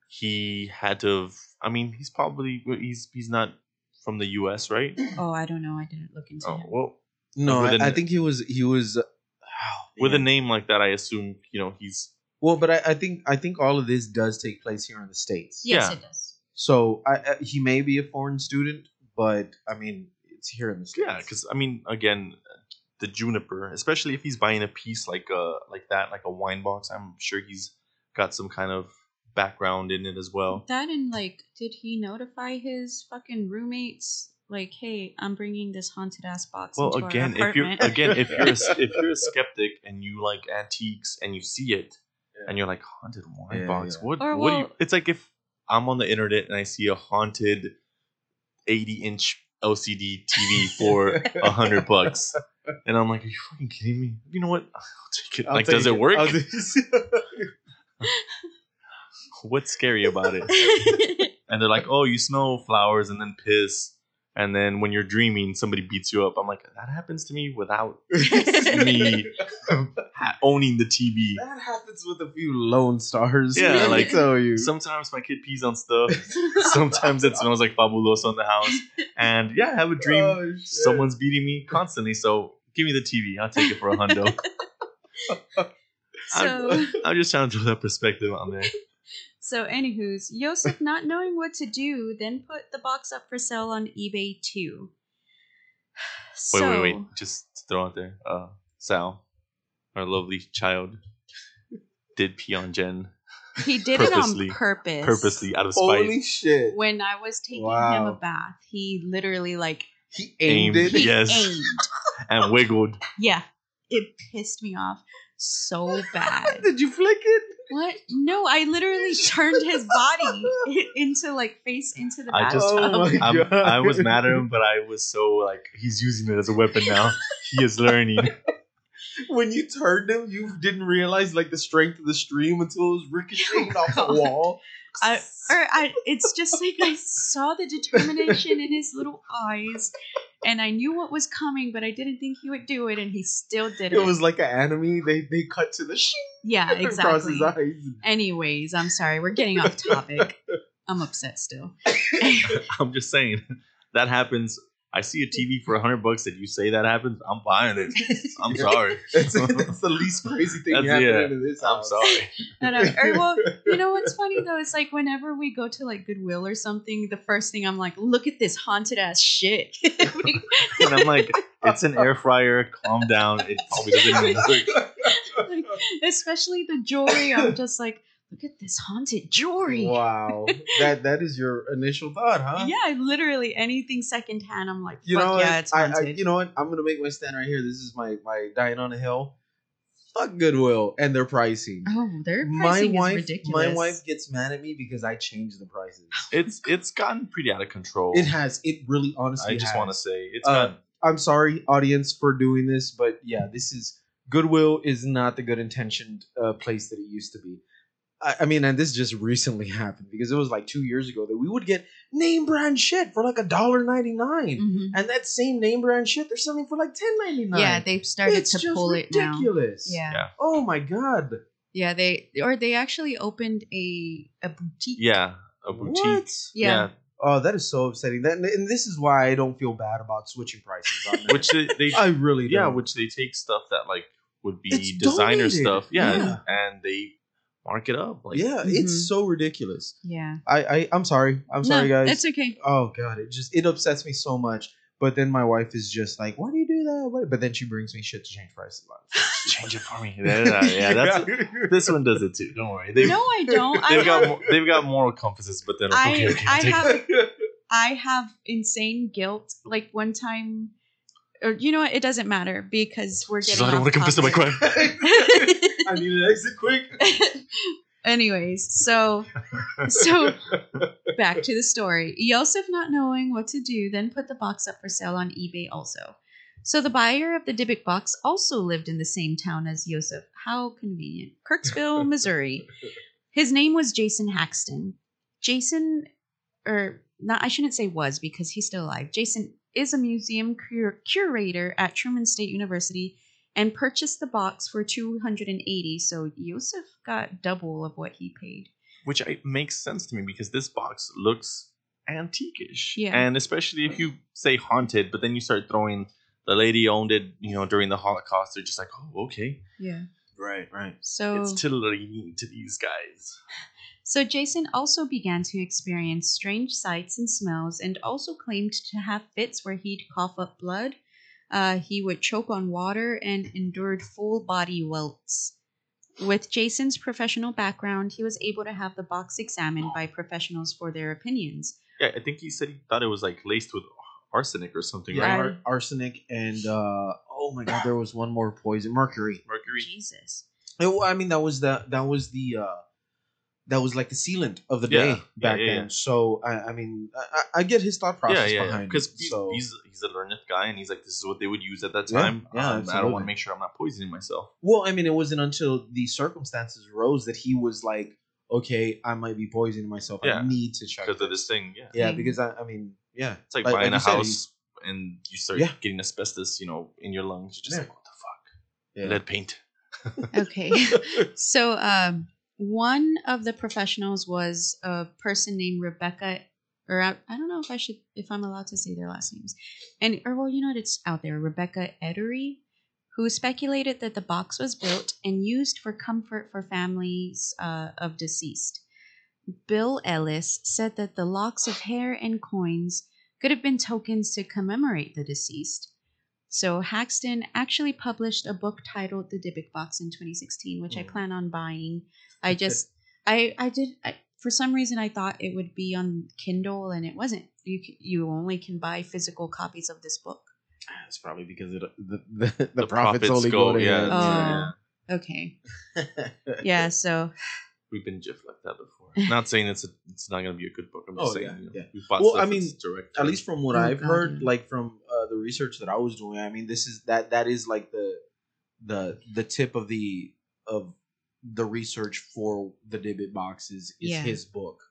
He had to. Have, I mean, he's probably he's he's not from the U.S., right? <clears throat> Oh, I don't know. I didn't look into Oh him. well, No, With I, I think he was he was. uh, oh, with a name like that, I assume you know he's Well, but I, I think I think all of this does take place here in the states. Yes, yeah. it does. So I, I, he may be a foreign student, but I mean it's here in the states. yeah. Because I mean, again, the juniper, especially if he's buying a piece like uh like that, like a wine box, I'm sure he's got some kind of background in it as well. That and like, did he notify his fucking roommates? Like, hey, I'm bringing this haunted ass box. Well, into again, our if you're apartment. again if you're a, <laughs> if you're a skeptic and you like antiques and you see it Yeah. and you're like haunted wine Yeah, box, yeah. what Or what do you? It's like if I'm on the internet and I see a haunted 80 inch LCD TV <laughs> for a hundred bucks, and I'm like, are you fucking kidding me? You know what? I'll take it. I'll like, take does it work? <laughs> I'll <laughs> just- What's scary about it? <laughs> And they're like, oh, you smell flowers and then piss. And then when you're dreaming, somebody beats you up. I'm like, that happens to me without <laughs> me ha- owning the TV. that happens with a few lone stars. Yeah, let me like, tell you. Sometimes my kid pees on stuff. Sometimes it smells like fabuloso in the house. And yeah, I have a dream. Oh, shit. Someone's beating me constantly. So give me the TV. I'll take it for a hundo. so, I'm just trying to throw that perspective on there. So, anywho's Yosef not knowing what to do, then put the box up for sale on eBay too. <sighs> Wait, So, wait, wait. Just throw out there. Uh, Sal, our lovely child, did pee on Jen he did it on purpose. purposely out of spite. Holy shit! When I was taking him a bath, he literally like He aimed, Aimed. it. he Yes. aimed. <laughs> and wiggled. Yeah, it pissed me off so <laughs> bad. Did you flick it? What? No, I literally <laughs> turned his body into like face into the I just- Oh I'm, God. I was mad at him, but I was so like he's using it as a weapon now. <laughs> He is learning. When you turned him, you didn't realize like the strength of the stream until it was ricocheting <laughs> Oh, off the wall. I, or I, it's just like I saw the determination in his little eyes, and I knew what was coming, but I didn't think he would do it, and he still did <laughs> it. It was like an anime. They they cut to the shing yeah, <laughs> across his exactly. eyes. Anyways, I'm sorry, we're getting off topic. <laughs> I'm upset still. I'm just saying that happens. I see a TV for a hundred bucks that you say that happens. I'm buying it. <laughs> I'm sorry. <laughs> That's, that's the least crazy thing That's- happening yeah. in this I'm sorry. <laughs> No, no, or well, you know what's funny though? It's like whenever we go to like Goodwill or something, the first thing I'm like, look at this haunted ass shit. And I'm like, it's an air fryer. Calm down. It probably doesn't work. Like, especially the jewelry. I'm just like, look at this haunted jewelry. wow, that that is your initial thought, huh? Yeah, literally anything secondhand. I'm like, You fuck know, yeah, what? it's I, I, haunted. you know what? I'm gonna make my stand right here. This is my my dying on a hill. Fuck Goodwill and their pricing. oh, their My pricing is wife, ridiculous. my wife gets mad at me because I change the prices. <laughs> It's it's gotten pretty out of control. It has. It really, honestly. I just want to say it's Uh, got I'm sorry, audience, for doing this, but yeah, this is Goodwill is not the good intentioned uh, place that it used to be. I, I mean, and this just recently <laughs> happened because it was like two years ago that we would get name brand shit for like a dollar ninety nine, Mhm. and that same name brand shit they're selling for like ten ninety nine. Yeah, they've started it's to just pull it now. ridiculous. Yeah. Yeah. Oh my god. Yeah, they or they actually opened a a boutique. yeah a boutique. What? Yeah. Oh, that is so upsetting. That and this is why I don't feel bad about switching prices. On <laughs> which they, they I really yeah, don't. which they take stuff that like would be It's designer donated. stuff, yeah, Yeah. and they mark it up. Like, yeah, Mhm. it's so ridiculous. Yeah. I, I I'm sorry. I'm sorry, guys. It's okay. oh god, it just it upsets me so much. But then my wife is just like, "Why do you do that?" What? But then she brings me shit to change prices. <laughs> change it for me. Yeah, yeah, that's <laughs> this one does it too. Don't worry. They've, No, I don't. They've got have, they've got moral compasses, but then I- okay, okay, I have- it. <laughs> I have insane guilt. Like one time, or you know what? It doesn't matter because we're She's getting. like, I don't want to confess to my crime. I need an exit quick. <laughs> Anyways, so so <laughs> back to the story. Yosef, not knowing what to do, then put the box up for sale on eBay also. So the buyer of the Dybbuk box also lived in the same town as Yosef. How convenient. Kirksville, <laughs> Missouri. His name was Jason Haxton. Jason, or not, I shouldn't say was because he's still alive. Jason is a museum cur- curator at Truman State University and purchased the box for 280 so Yosef got double of what he paid. Which I, makes sense to me because this box looks antique-ish. Yeah. And especially if you say haunted, but then you start throwing the lady owned it, you know, during the Holocaust, they're just like, oh, okay. Yeah. right, right. So It's titillating to these guys. So Jason also began to experience strange sights and smells and also claimed to have fits where he'd cough up blood. Uh, he would choke on water and endured full body welts. With Jason's professional background, he was able to have the box examined by professionals for their opinions. Yeah, I think he said he thought it was like laced with arsenic or something, Yeah, right? Right. ar- arsenic and uh, oh my god, there was one more poison, mercury. Mercury. Jesus. It- I mean, that was the that was the uh, that was like the sealant of the Yeah, day back yeah, then. yeah. So I, I mean, I, I- I get his thought process yeah, yeah. behind Because it. So he's he's a learned guy, and he's like, this is what they would use at that time. yeah, Um, I don't want to make sure I'm not poisoning myself. well, I mean, it wasn't until the circumstances arose that he was like, okay, I might be poisoning myself. Yeah. I need to check because of this thing. Yeah, Yeah, because I, I mean, yeah, it's like, Like- buying like a you said, house and you start Yeah. getting asbestos, you know, in your lungs. You're just Yeah. like, what the fuck? yeah. Lead paint. Okay. <laughs> so um, one of the professionals was a person named Rebecca, or I, I don't know if I should, if I'm allowed to say their last names, and or well, you know what, it's out there, Rebecca Edery, who speculated that the box was built and used for comfort for families uh, of deceased. Bill Ellis said that the locks of hair and coins could have been tokens to commemorate the deceased. So Haxton actually published a book titled The Dybbuk Box in 2016, which I Mm. plan on buying. I just, I, I did, I, for some reason, I thought it would be on Kindle, and it wasn't. You, you only can buy physical copies of this book. It's probably because it, the the, the, The profits, profits only go, go, to yeah, him. Oh. Okay. <laughs> Yeah. So We've been jiffed like that before. Not saying it's a, it's not gonna be a good book. I'm just Oh, saying, yeah, you know, yeah. we've bought Well, stuff I mean, that's direct. At least from what Oh, I've God, heard, yeah. like from uh, the research that I was doing, I mean, this is that that is like the the the tip of the of the research for the Dybbuk boxes is Yeah. his book.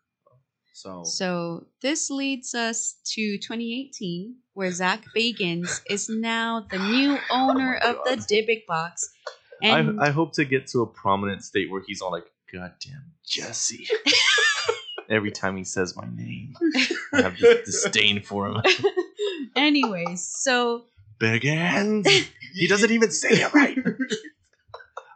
So, So this leads us to 2018, where Zach Bagans is now the new <laughs> owner Oh my of the God. Dybbuk box. And I, I hope to get to a prominent state where he's all like, "Goddamn Jesse." <laughs> Every time he says my name, I have this <laughs> disdain for him. <laughs> anyways, so Big hands. He doesn't even say it right.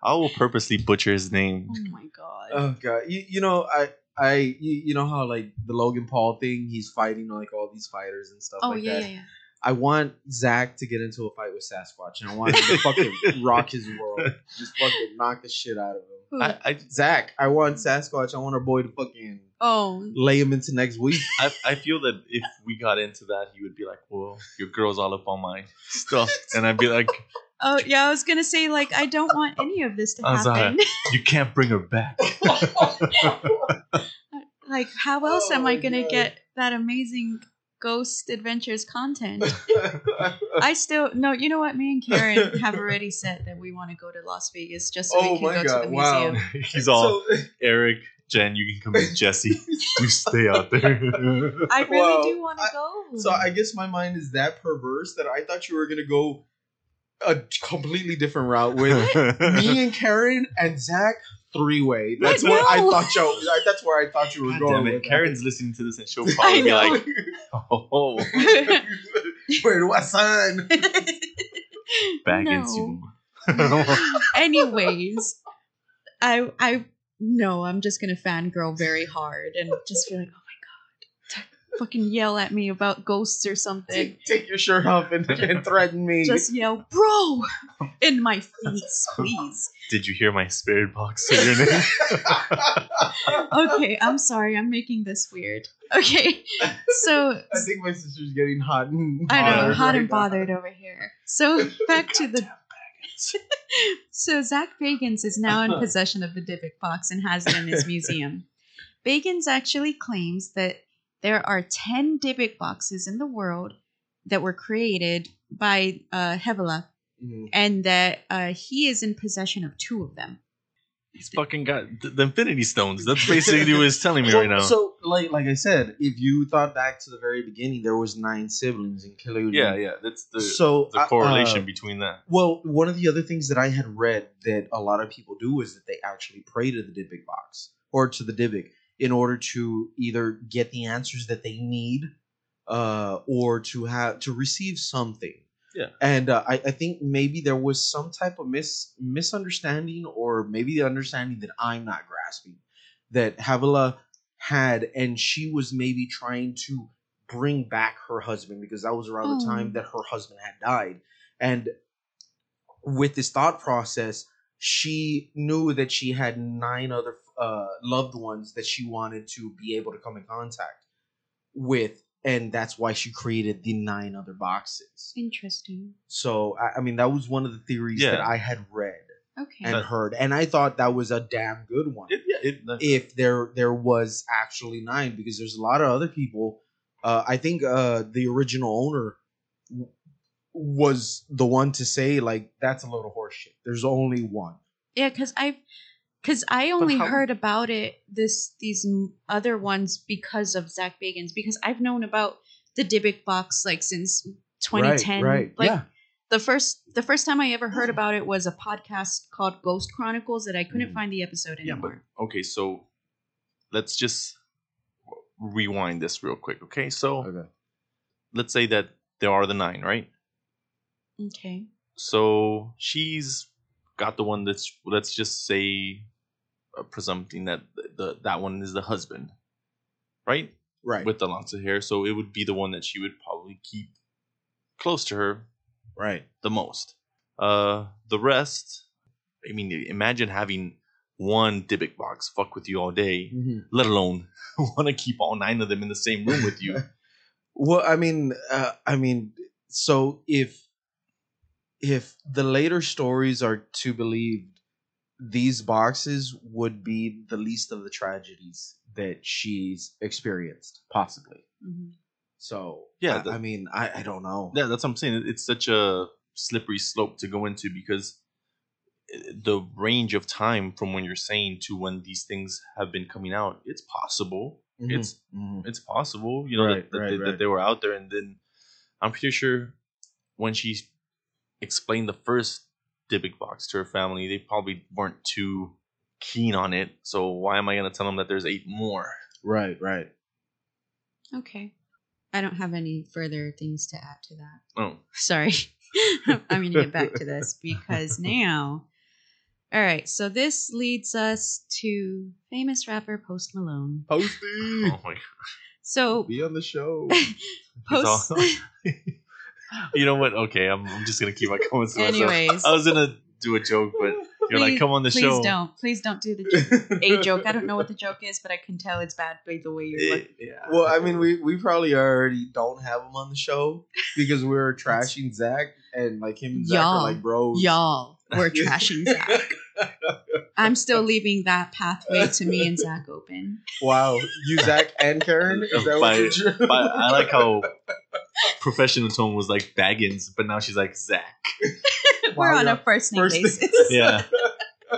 I will purposely butcher his name. oh my god. oh god, you, you know, I I you, you know how like the Logan Paul thing, he's fighting like all these fighters and stuff oh like yeah, that. yeah, yeah. I want Zach to get into a fight with Sasquatch, and I want him to <laughs> fucking rock his world, just fucking knock the shit out of him. I, I, Zach, I want Sasquatch. I want our boy to fucking oh, lay him into next week. I, I feel that if we got into that, he would be like, "Well, your girl's all up on my stuff," <laughs> and I'd be like, oh yeah. I was gonna say like I don't want any of this to I was happen. <laughs> "You can't bring her back." like how else Oh am I oh, gonna God. get that amazing Ghost Adventures content? <laughs> I still no. You know what? Me and Karen have already said that we want to go to Las Vegas just so Oh we can my go to the wow. museum. <laughs> He's all So- <laughs> Eric, Jen. You can come with Jesse. You stay out there. I really Well, do want to go. So I guess my mind is that perverse that I thought you were gonna go a completely different route with <laughs> me and Karen and Zach three way. That's I what I thought you. like, That's where I thought you were God going. damn it. with that. Karen's listening to this and she'll <laughs> probably be like, "Oh, <laughs> Where do I sign? Back No. you." Anyways, I I no, I'm just gonna fangirl very hard and just be like, oh my god, t- fucking yell at me about ghosts or something. Take, take your shirt off and, and <laughs> threaten me. Just yell, bro, in my face, please. Did you hear my spirit box say your name? <laughs> Okay, I'm sorry, I'm making this weird. Okay, so I think my sister's getting hot and I know, bothered hot right and now. bothered over here. So <laughs> back to the So Zach Bagans is now in uh-huh. possession of the Dybbuk box and has it in his museum. Bagans actually claims that there are 10 Dybbuk boxes in the world that were created by uh, Havela Mhm. and that uh, he is in possession of two of them. He's fucking got the Infinity Stones. That's <laughs> basically what he's telling me Well, right now. So, like, like I said, if you thought back to the very beginning, there was nine siblings, including yeah, yeah, that's the So the uh, correlation uh, between that. Well, one of the other things that I had read that a lot of people do is that they actually pray to the Dybbuk box or to the Dybbuk, in order to either get the answers that they need uh, or to have to receive something. Yeah. And uh, I, I think maybe there was some type of mis misunderstanding, or maybe the understanding that I'm not grasping that Havela had, and she was maybe trying to bring back her husband because that was around the Oh. time that her husband had died. And with this thought process, she knew that she had nine other uh, loved ones that she wanted to be able to come in contact with, and that's why she created the nine other boxes. Interesting. So, I, I mean, that was one of the theories Yeah. that I had read Okay. and That- heard, and I thought that was a damn good one. It, yeah, it, if there there was actually nine, because there's a lot of other people. Uh, I think uh, the original owner w- was the one to say like that's a load of horseshit. There's only one. Yeah, because I've because I only how- heard about it this these other ones because of Zach Bagans because I've known about the Dybbuk box like since 2010. right? Like yeah, the first the first time I ever heard about it was a podcast called Ghost Chronicles that I couldn't Mhm. find the episode Yeah, but anymore. okay, so let's just rewind this real quick. Okay, so okay. let's say that there are the nine, right? Okay. So she's got the one that's let's just say uh, presumpting that the, the that one is the husband, right? right, With the lots of hair, so it would be the one that she would probably keep close to her right. the most. Uh, the rest, I mean, imagine having one Dybbuk box fuck with you all day, Mhm. let alone <laughs> want to keep all nine of them in the same room with you. <laughs> Well, I mean, uh, I mean, so if if the later stories are to believed, these boxes would be the least of the tragedies that she's experienced, possibly. Mhm. So Yeah, I, the- I mean, I, I don't know. yeah, that's what I'm saying. It's such a slippery slope to go into because uh, the range of time from when you're saying to when these things have been coming out, it's possible. Mhm, It's mhm. it's possible, you know, Right, that, that, right, they, right. that they were out there. And then I'm pretty sure when she explained the first Dybbuk box to her family, they probably weren't too keen on it. So why am I going to tell them that there's eight more? right, right. Okay. I don't have any further things to add to that. Oh, <laughs> Sorry. <laughs> I'm going to get back to this because <laughs> now. All right. So this leads us to famous rapper Post Malone. Posty, oh my god. So be on the show. Post. All- You know what? Okay, I'm, I'm just gonna keep my comments to myself. I was gonna do a joke, but you're like, come on the please show. Please don't. Please don't do the joke. <laughs> a joke. I don't know what the joke is, but I can tell it's bad by the way you're looking. yeah. well, I mean, we we probably already don't have him on the show because we're <laughs> trashing Zach and like him and Zach Y'all. are like bros. Y'all, we're <laughs> trashing Zach. I'm still leaving that pathway to me and Zach open. Wow, you Zach and Karen? Is that By- what you're but I like how professional tone was like Bagans, but now she's like Zach. <laughs> we're Wow, on yeah. a first name First name. basis. <laughs> Yeah. <laughs>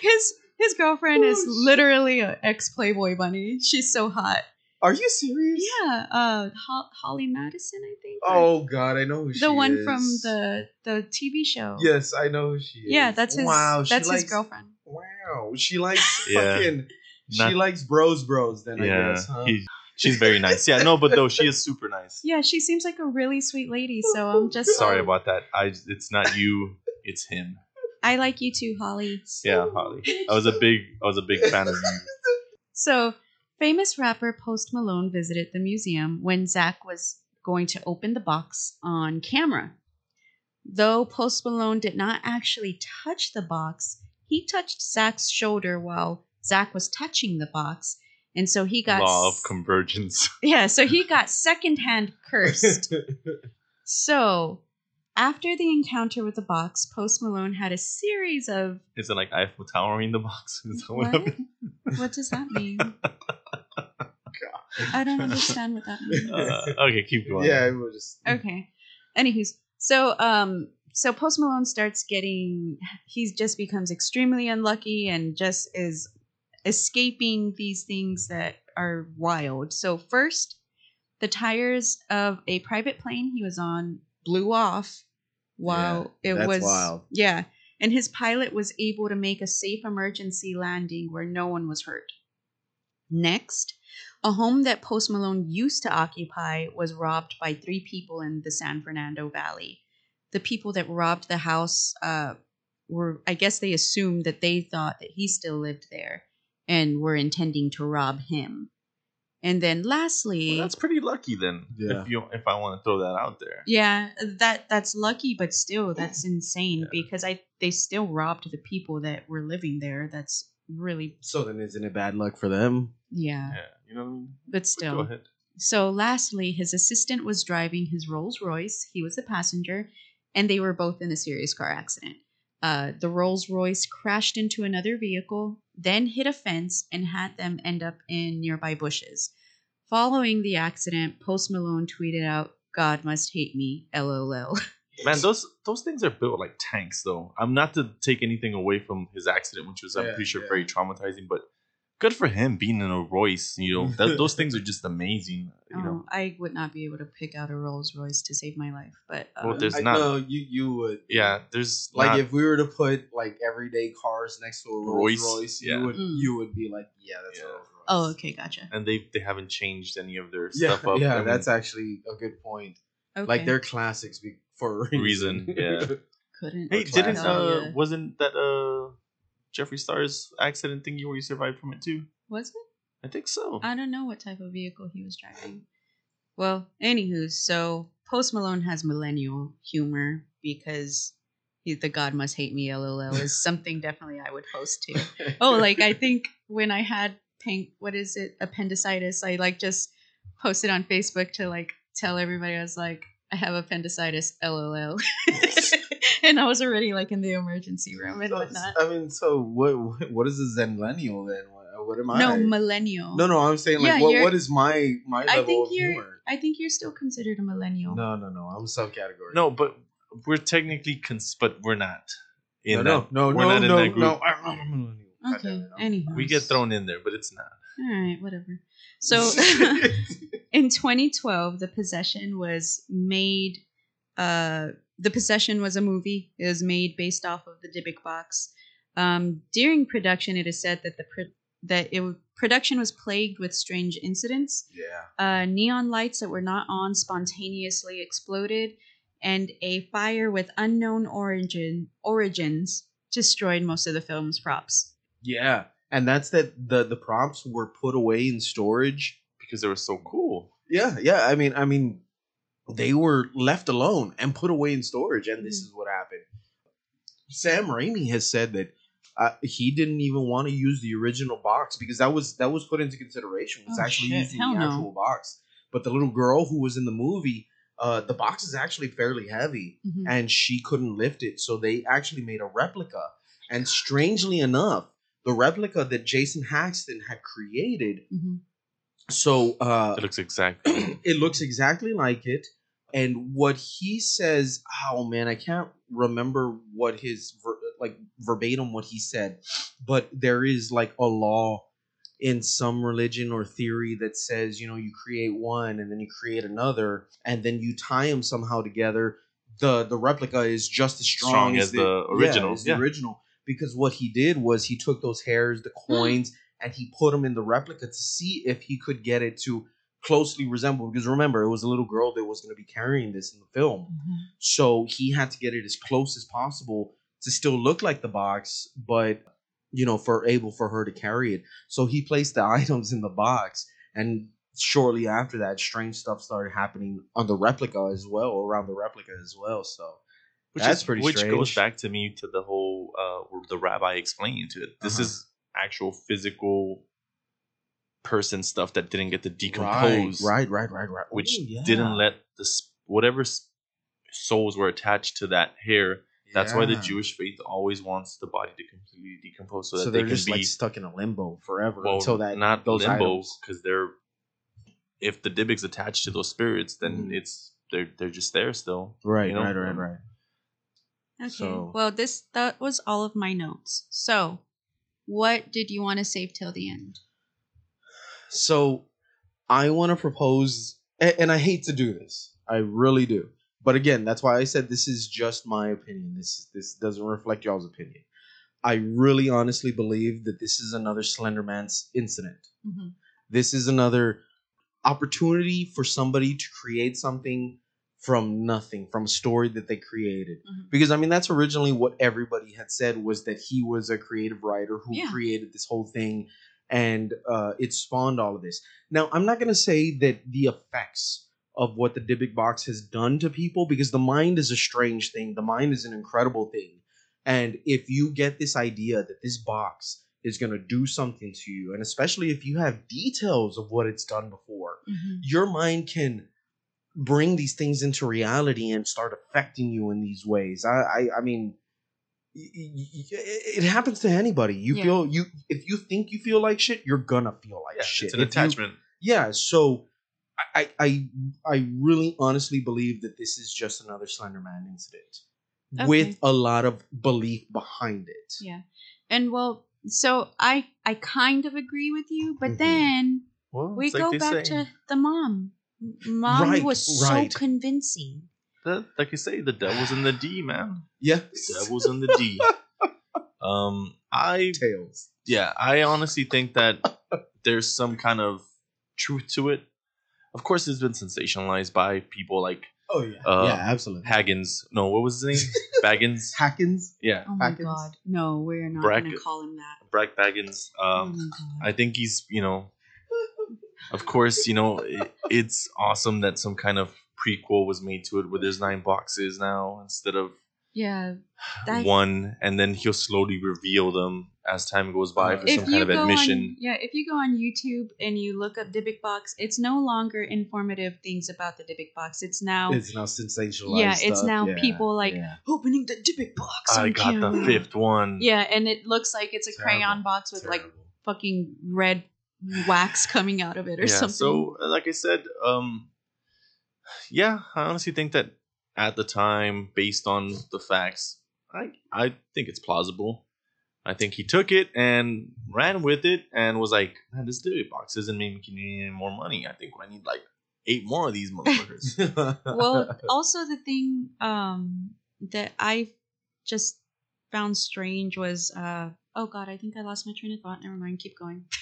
his his girlfriend is Oh, shit. literally an ex Playboy bunny. She's so hot. Are you serious? Yeah, uh, Ho- Holly Madison, I think. Oh God, I know who she the one is. from the the TV show. Yes, I know who she is. yeah, that's his. Wow, she that's his girlfriend. Wow, she likes Yeah. fucking. She Not- likes bros, bros. Then I yeah. guess, huh? he- she's very nice. Yeah, no, but though she is super nice. Yeah, she seems like a really sweet lady. So I'm oh, just Sorry about that. I it's not you, it's him. I like you too, Holly. Yeah, Holly. I was a big I was a big fan of you. So, famous rapper Post Malone visited the museum when Zach was going to open the box on camera. Though Post Malone did not actually touch the box, he touched Zach's shoulder while Zach was touching the box. And so he got Law of convergence. <laughs> yeah, so he got secondhand cursed. <laughs> so, after the encounter with the box, Post Malone had a series of Is it like Eiffel Towering the box? <laughs> Is that what what? What does that mean? I don't understand what that means. Uh, okay, keep going. yeah, it was just. Okay. Anywho's, so um, so Post Malone starts getting, he just becomes extremely unlucky and just is escaping these things that are wild. So first, the tires of a private plane he was on blew off while Yeah, it that's was wild. yeah, and his pilot was able to make a safe emergency landing where no one was hurt. Next, a home that Post Malone used to occupy was robbed by three people in the San Fernando Valley. The people that robbed the house uh, were, I guess, they assumed that they thought that he still lived there and were intending to rob him. And then lastly, Well, that's pretty lucky then. Yeah. If you if I want to throw that out there. yeah, that that's lucky, but still, that's insane Yeah. because I they still robbed the people that were living there. That's really So then, isn't it bad luck for them? yeah, Yeah. You know what I mean? but still. Go ahead. So, lastly, his assistant was driving his Rolls Royce. He was the passenger, and they were both in a serious car accident. Uh, the Rolls Royce crashed into another vehicle, then hit a fence, and had them end up in nearby bushes. Following the accident, Post Malone tweeted out, God must hate me, lol. <laughs> Man, those those things are built like tanks, though. I'm not to take anything away from his accident, which was I'm Yeah, pretty sure yeah. very traumatizing, but good for him being in a Royce. You know, that, <laughs> those things are just amazing. You know, Oh, I would not be able to pick out a Rolls Royce to save my life, but uh, Well, there's I, not- No, you you would. yeah. There's Like not- if we were to put like everyday cars next to a Rolls Royce, Royce, yeah. you would Mm. you would be like, yeah, that's Yeah. a Rolls Royce. oh, okay, gotcha. and they they haven't changed any of their Yeah, stuff up. yeah, I mean, that's actually a good point. Okay. Like they're classics for a Reason, yeah. <laughs> couldn't. Hey, didn't uh wasn't that uh Jeffree Star's accident thingy where he survived from it too? was it? I think so. I don't know what type of vehicle he was driving. Well, anywho, so Post Malone has millennial humor because he, the God must hate me lol <laughs> is something definitely I would post to. <laughs> Oh, like I think when I had pink, what is it, appendicitis, I like just posted on Facebook to like tell everybody I was like, I have appendicitis, lol. <laughs> and I was already like in the emergency room and So, whatnot. I mean, so what? What is a Zenlennial then? What, what am I? No, millennial. no, no. I'm saying like, Yeah, what, you're- what is my my I level think of you're. humor? I think you're still considered a millennial. No, no, no. I'm subcategory. No, but we're technically cons, but we're not in no, that. no, no, we're no, not in no, that group. no. I'm not a millennial. Okay. damn it, I'm- Anywho, We get thrown in there, but it's not. All right, whatever. So <laughs> <laughs> in 2012, The Possession was made. Uh, the Possession was a movie. It was made based off of the Dybbuk box. Um, during production, it is said that the pro- that it w- production was plagued with strange incidents. yeah. Uh, neon lights that were not on spontaneously exploded, and a fire with unknown origin origins destroyed most of the film's props. Yeah, and that's that the the props were put away in storage. because they were so cool. Yeah, yeah. I mean, I mean, they were left alone and put away in storage, and this Mhm. is what happened. Sam Raimi has said that uh, he didn't even want to use the original box because that was that was put into consideration. Was Oh, actually shit. using Hell the no. actual box, but the little girl who was in the movie, uh, the box is actually fairly heavy, Mhm. and she couldn't lift it, so they actually made a replica. And strangely enough, the replica that Jason Haxton had created, Mhm. so uh, It looks exactly. <clears throat> it looks exactly like it. And what he says, oh man, I can't remember what his ver- like verbatim what he said, but there is like a law in some religion or theory that says, you know, you create one and then you create another and then you tie them somehow together. The the replica is just as strong, Strong as the original, as the yeah. original. Because what he did was he took those hairs, the hmm. coins, and he put them in the replica to see if he could get it to closely resemble because remember it was a little girl that was going to be carrying this in the film. Mm-hmm. So he had to get it as close as possible to still look like the box but you know for able for her to carry it. So he placed the <laughs> items in the box and shortly after that strange stuff started happening on the replica as well around the replica as well so Which That's is, pretty Which goes back to me to the whole uh, the rabbi explaining to it. This Uh-huh. is actual physical person stuff that didn't get to decompose, right right right right which Ooh, yeah. didn't let the whatever souls were attached to that hair. That's why the Jewish faith always wants the body to completely decompose so so, that they can just be like stuck in a limbo forever well, until that not those limbo because they're if the Dybbuk's attached to those spirits, then Mhm. it's they're they're just there still. right you know? right right right Okay. So- Well, this that was all of my notes. So, what did you want to save till the end? So I want to propose, and, and I hate to do this, I really do, But again, that's why I said this is just my opinion. This this doesn't reflect y'all's opinion. I really honestly believe that this is another Slenderman's incident. Mhm. This is another opportunity for somebody to create something from nothing, from a story that they created. Mhm. Because I mean that's originally what everybody had said was that he was a creative writer who Yeah. created this whole thing and uh, it spawned all of this. Now, I'm not going to say that the effects of what the Dybbuk box has done to people because the mind is a strange thing. The mind is an incredible thing. And if you get this idea that this box is going to do something to you, and especially if you have details of what it's done before, Mhm. your mind can bring these things into reality and start affecting you in these ways. I, I, I mean, it happens to anybody. You Yeah. feel you if you think you feel like shit, you're gonna feel like Yeah, shit. it's an If you- attachment. yeah. So, I, I, I really honestly believe that this is just another Slenderman incident with a lot of belief behind it. Yeah. And well, so I I kind of agree with you, but Mhm. then Well, we it's like go back say. to the mom. Mom Right, was so right. convincing. The- like you say, the devil's in the D, man. Yeah. The devil's in the D. <laughs> Um, I Tails. yeah, I honestly think that there's some kind of truth to it. Of course, it's been sensationalized by people like Oh yeah. Uh, yeah, absolutely. Haggins. No, what was his name? <laughs> Baggins. Hackins. Yeah, Oh my Hackins? god. No, we're not going to call him that. Brack Baggins. oh Um, my god. I think he's, you know, of course, you know, it, it's awesome that some kind of prequel was made to it where there's nine boxes now instead of yeah. That- one, and then he'll slowly reveal them as time goes by for if some you kind of admission. on, yeah, if you go on YouTube and you look up Dybbuk box, it's no longer informative things about the Dybbuk box. It's now It's now sensationalized. Yeah, it's stuff. now Yeah, people like yeah. opening the Dybbuk box. I on got the fifth one. Yeah, and it looks like it's a crayon box with like fucking red wax coming out of it or yeah, something. So, uh, like I said, um, yeah, I honestly think that at the time, based on the facts, I I think it's plausible. I think he took it and ran with it and was like, "Man, this Diddy box isn't making me any more money. I think I need like eight more of these <laughs> motherfuckers." well, <laughs> also the thing um that I just found strange was uh oh god, I think I lost my train of thought. Never mind, keep going. <laughs>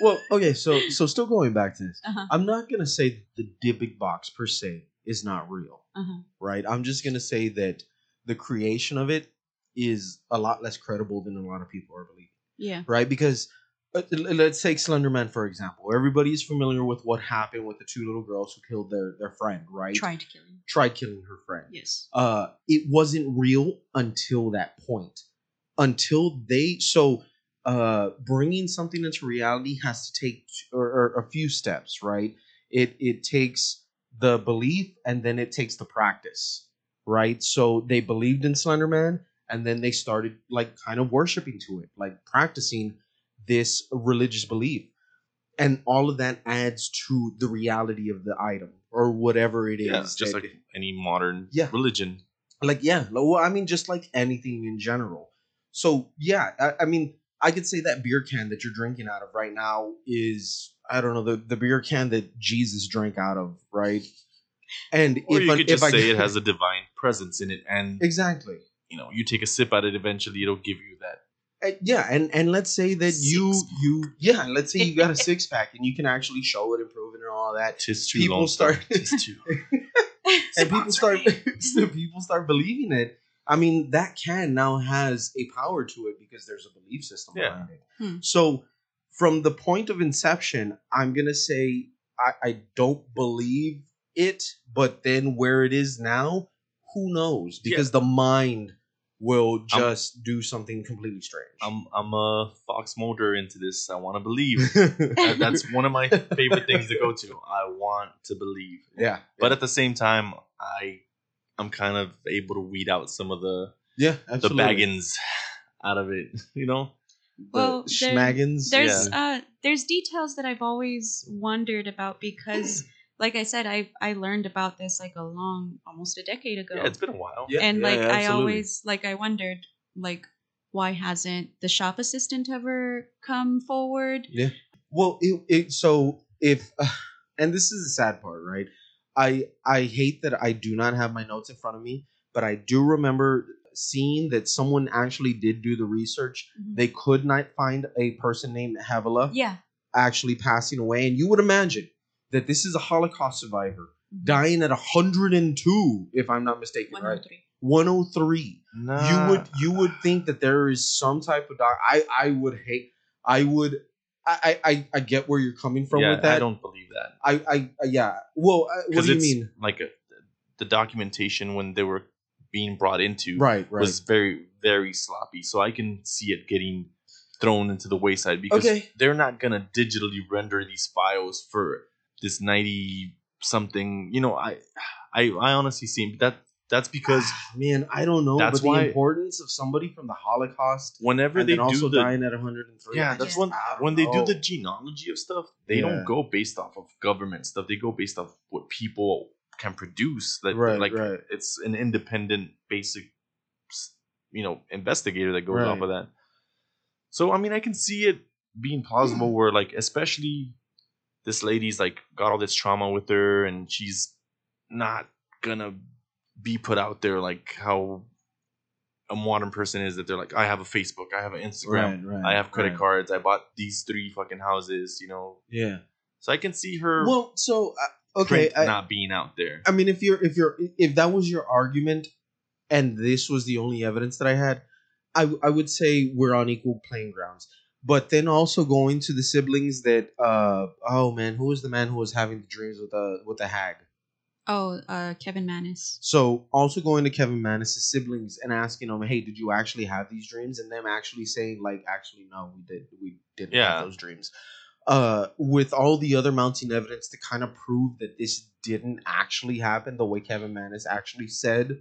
well, okay, so so still going back to this, Uh-huh. I'm not gonna say the Dybbuk box per se is not real, Uh-huh. right? I'm just gonna say that the creation of it is a lot less credible than a lot of people are believing, Yeah. right? Because uh, let's take Slenderman for example. Everybody's familiar with what happened with the two little girls who killed their their friend, right? Tried to kill him. Tried killing her friend. Yes. uh it wasn't real until that point until they so uh bringing something into reality has to take or, or a few steps right it it takes the belief and then it takes the practice right so they believed in slenderman and then they started like kind of worshiping to it like practicing this religious belief and all of that adds to the reality of the item or whatever it is yeah, just like any modern Yeah. religion. like yeah well i mean just like anything in general so yeah I, I mean i could say that beer can that you're drinking out of right now is i don't know the, the beer can that jesus drank out of right and Or you I- could just I- say it <laughs> has a divine presence in it, and exactly you know, you take a sip at it, eventually it'll give you that. Uh, yeah and and let's say that you Six-pack. you yeah let's say you got a six <laughs> pack and you can actually show it and prove it and all that Tis too People long. start- Tis too. <laughs> and people start people start believing it. I mean, that can now has a power to it because there's a belief system Yeah. behind it. Hmm. So, from the point of inception, I'm gonna say I, I don't believe it, but then where it is now, who knows? Because the mind will just do something completely strange. I'm I'm a Fox Mulder into this. I want to believe. <laughs> That- That's one of my favorite things to go to. I want to believe, yeah, but at the same time, I I'm kind of able to weed out some of the yeah, the baggins out of it. <laughs> You know, Well, the there- schmaggins. There's Yeah. uh there's details that I've always wondered about because <clears throat> like I said I I learned about this like a long almost a decade ago. yeah, it's been a while. Yeah, and like yeah, I always like I wondered like why hasn't the shop assistant ever come forward? Yeah. Well, it, it so if <sighs> and this is the sad part, right? I I hate that I do not have my notes in front of me, but I do remember seeing that someone actually did do the research. Mhm. They could not find a person named Havela yeah. actually passing away, and you would imagine that this is a Holocaust survivor Mhm. dying at 102, if I'm not mistaken, right? 103. 103 Nah. you would you would think that there is some type of doc. I I would hate. I would. I I I- get where you're coming from yeah, with that. I don't believe that. I I, I yeah. Well, uh, what do you mean? like a, the documentation when they were being brought into Right, right. was very very sloppy. So I can see it getting thrown into the wayside because Okay. they're not gonna digitally render these files for this ninety something. You know, I I I honestly see that that's because ah, Man, I don't know. That's but why- the importance of somebody from the Holocaust whenever and they then also do the dying at 103. yeah, that's when when they do the genealogy of stuff, they Yeah. don't go based off of government stuff. They go based off what people can produce. Like, Right, like right. it's an independent, basic, you know, investigator that goes off of that. So I mean, I can see it being plausible where, like, especially this lady's like got all this trauma with her, and she's not gonna be put out there like how a modern person is. That they're like, I have a Facebook, I have an Instagram. Right, right. I have credit right. cards. I bought these three fucking houses, you know. Yeah. So I can see her Well, so uh, okay. I, not being out there. I mean, if you're if you're if that was your argument, and this was the only evidence that I had, I I would say we're on equal playing grounds. But then also going to the siblings that uh oh man, who was the man who was having the dreams with the with the hag? Oh, uh, Kevin Mannis. So also going to Kevin Mannis' siblings and asking them, hey, did you actually have these dreams? And them actually saying like, actually no, we did we didn't Yeah. have those dreams. Uh, with all the other mounting evidence to kind of prove that this didn't actually happen the way Kevin Mannis actually said,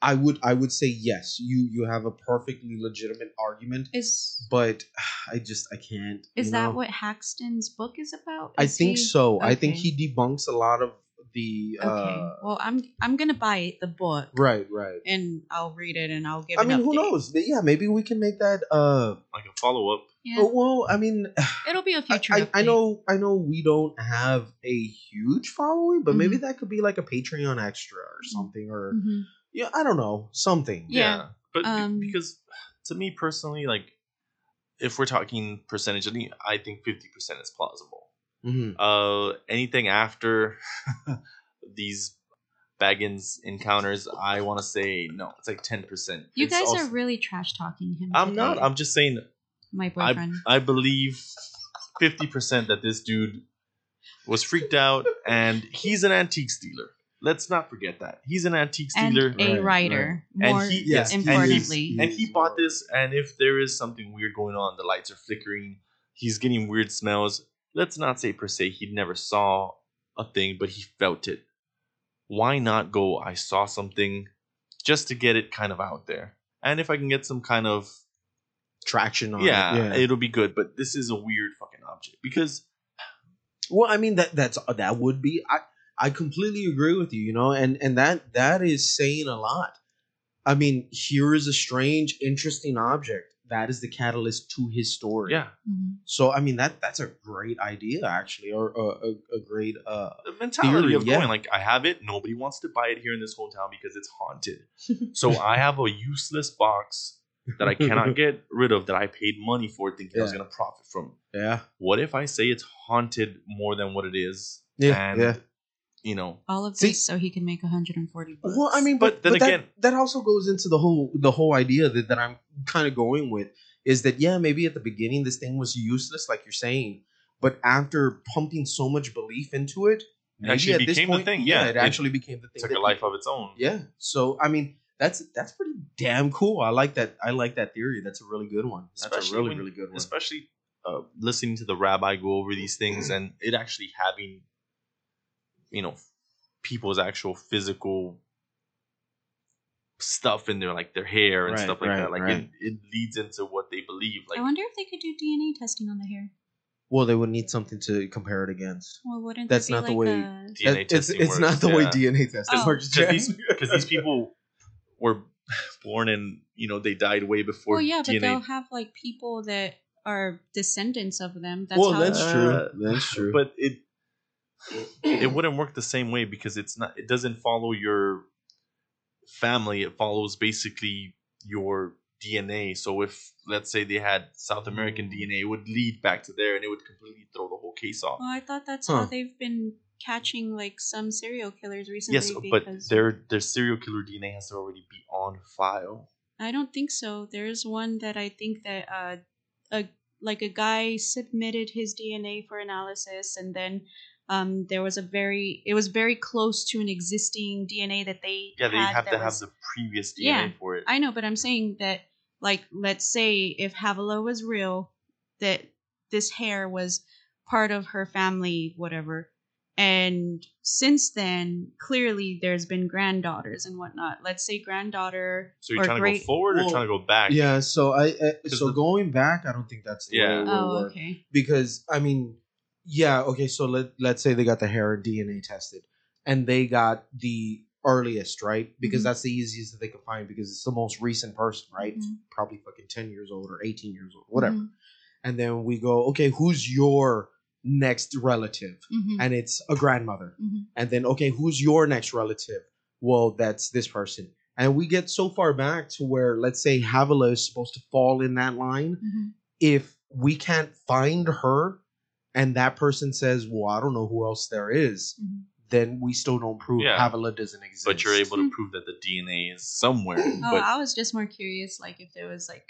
I would I would say yes, you you have a perfectly legitimate argument, Is but I just I can't. is you that know? what Haxton's book is about? I think he- so. I think he debunks a lot of the. Okay. Uh, well, I'm I'm gonna buy the book right, right. and I'll read it and I'll give. I an mean, who knows? Yeah, maybe we can make that. Uh, Like a follow up. Yeah, oh, well, I mean, <sighs> it'll be a future. I, I update. know, I know, we don't have a huge following, but maybe Mm-hmm. that could be like a Patreon extra or something, or Mhm. yeah, I don't know, something. Yeah. But be- Um, because to me personally, like if we're talking percentage, I think I think fifty percent is plausible. Hmm Uh anything after <laughs> these Baggins encounters, I wanna say no. It's like ten percent. You guys are really trash talking him. I'm not. I'm just saying my boyfriend. I believe fifty percent that this dude was freaked out and he's an antique stealer. Let's not forget that he's an antique and stealer, a Right, writer. And More he- yes, importantly, he's- and he bought this. And if there is something weird going on, the lights are flickering. He's getting weird smells. Let's not say per se he never saw a thing, but he felt it. Why not go? I saw something, just to get it kind of out there. And if I can get some kind of Traction on it, yeah, yeah. it'll be good. But this is a weird fucking object because Well, I mean that that's that would be I I completely agree with you, you know, and and that that is saying a lot. I mean, here is a strange, interesting object that is the catalyst to his story. yeah, Mhm. So I mean that that's a great idea actually, or a, a, a great uh the mentality Theory, of yeah. going like I have it. Nobody wants to buy it here in this hotel because it's haunted. <laughs> so I have a useless box that I cannot <laughs> get rid of that I paid money for, thinking I was going to profit from. yeah What if I say it's haunted more than what it is? yeah and yeah. You know, all of See- this so he can make 140 bucks. Well, I mean, But but, then but that- again- that, also goes into the whole the whole idea that, that I'm kind of going with is that yeah, maybe at the beginning this thing was useless, like you're saying, but after pumping so much belief into it, maybe actually at this became the point, thing, yeah. it, It actually became the thing. took that a life people- of its own. Yeah. So I mean, that's that's pretty damn cool. I like that. I like that theory. That's a really good one. That's Especially a really when- really good one. Especially uh, listening to the rabbi go over these things <clears throat> and it actually having, you know, people's actual physical stuff in there, like their hair and Right, stuff like right, that. Like right. it, it leads into what they believe. Like I wonder if they could do DNA testing on the hair. Well, they would need something to compare it against. Well, wouldn't That's not be the way- a- DNA That- it's testing it's works, not the way. DNA testing Oh. works. because these, <laughs> these people were born and you know they died way before Well, yeah, but they'll have like people that are descendants of them. That's well, how that's Uh, true. That's true. But it it wouldn't work the same way because it's not it doesn't follow your family it follows basically your dna so if let's say they had south american dna it would lead back to there and it would completely throw the whole case off Well, I thought that's Huh. how they've been catching like some serial killers recently. yes but their their serial killer dna has to already be on file I don't think so. There's one that I think that uh, a like a guy submitted his DNA for analysis, and then um, there was a very it was very close to an existing DNA that they yeah they had have that to have the previous dna Yeah, for it I know, but I'm saying that, like, let's say if Havela was real, that this hair was part of her family, whatever. And since then, clearly there's been granddaughters and whatnot. Let's say granddaughter so you're or trying to go forward Well, or trying to go back Yeah, so I uh, 'Cause so the- going back, I don't think that's the Yeah. way it would Oh, work. okay. because I mean, yeah, okay. So let let's say they got the hair DNA tested, and they got the earliest, right? Because Mhm. that's the easiest that they can find because it's the most recent person, right? Mhm. probably fucking ten years old or eighteen years old, whatever. Mhm. And then we go, okay, who's your next relative? Mhm. And it's a grandmother. Mhm. And then okay, who's your next relative? Well, that's this person. And we get so far back to where let's say Havela is supposed to fall in that line Mhm. if we can't find her and that person says, Well, I don't know who else there is, Mhm. then we still don't prove Yeah. Havela doesn't exist. but you're able to Hmm. prove that the dna is somewhere Oh, but I was just more curious, like if there was like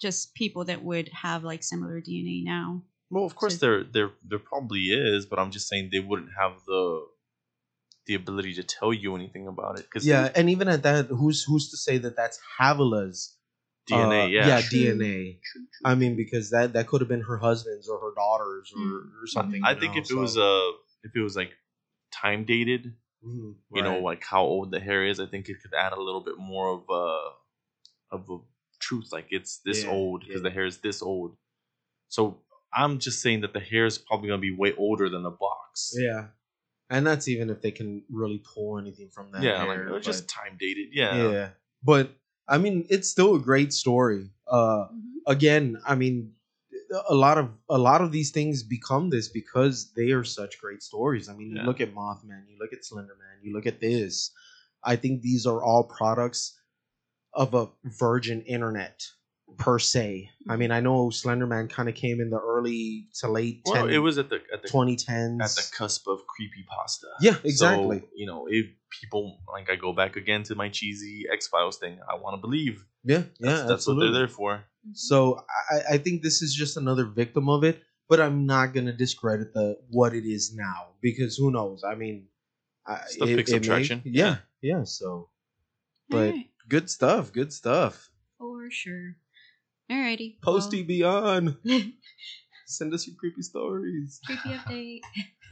just people that would have like similar DNA now. Well, of course So- there there there probably is, but I'm just saying they wouldn't have the the ability to tell you anything about it because Yeah, and even at that, who's who's to say that that's Havela's DNA, uh, yeah, yeah, True. DNA. I mean, because that that could have been her husband's or her daughter's or, Mm. or something. I think know, if it was so- uh if it was like time dated, Mhm, you know, like how old the hair is, I think it could add a little bit more of a of a truth. Like it's this Yeah, old because yeah. the hair is this old. So I'm just saying that the hair is probably gonna be way older than the box. yeah, and that's even if they can really pull anything from that. yeah, hair, like it was but- just time dated. yeah. Yeah, but I mean, it's still a great story. Uh, again, I mean, a lot of a lot of these things become this because they are such great stories. I mean, you look at Mothman, you look at Slenderman, you look at this. I think these are all products of a virgin internet per se. I mean, I know Slenderman kind of came in the early to late well, it was at the at the 2010s. at the cusp of creepy pasta. Yeah, exactly. So, you know, if people like I go back again to my cheesy X Files thing, I want to believe yeah, that's, yeah, that's what they're there for. Mm-hmm. So I, I think this is just another victim of it, but I'm not gonna discredit the what it is now because who knows? I mean, I, Stuff picks up may- traction. yeah, yeah. So, but Alright, good stuff. Good stuff. for sure. Alrighty. Posty beyond. well, <laughs> Send us your creepy stories. creepy <laughs> update.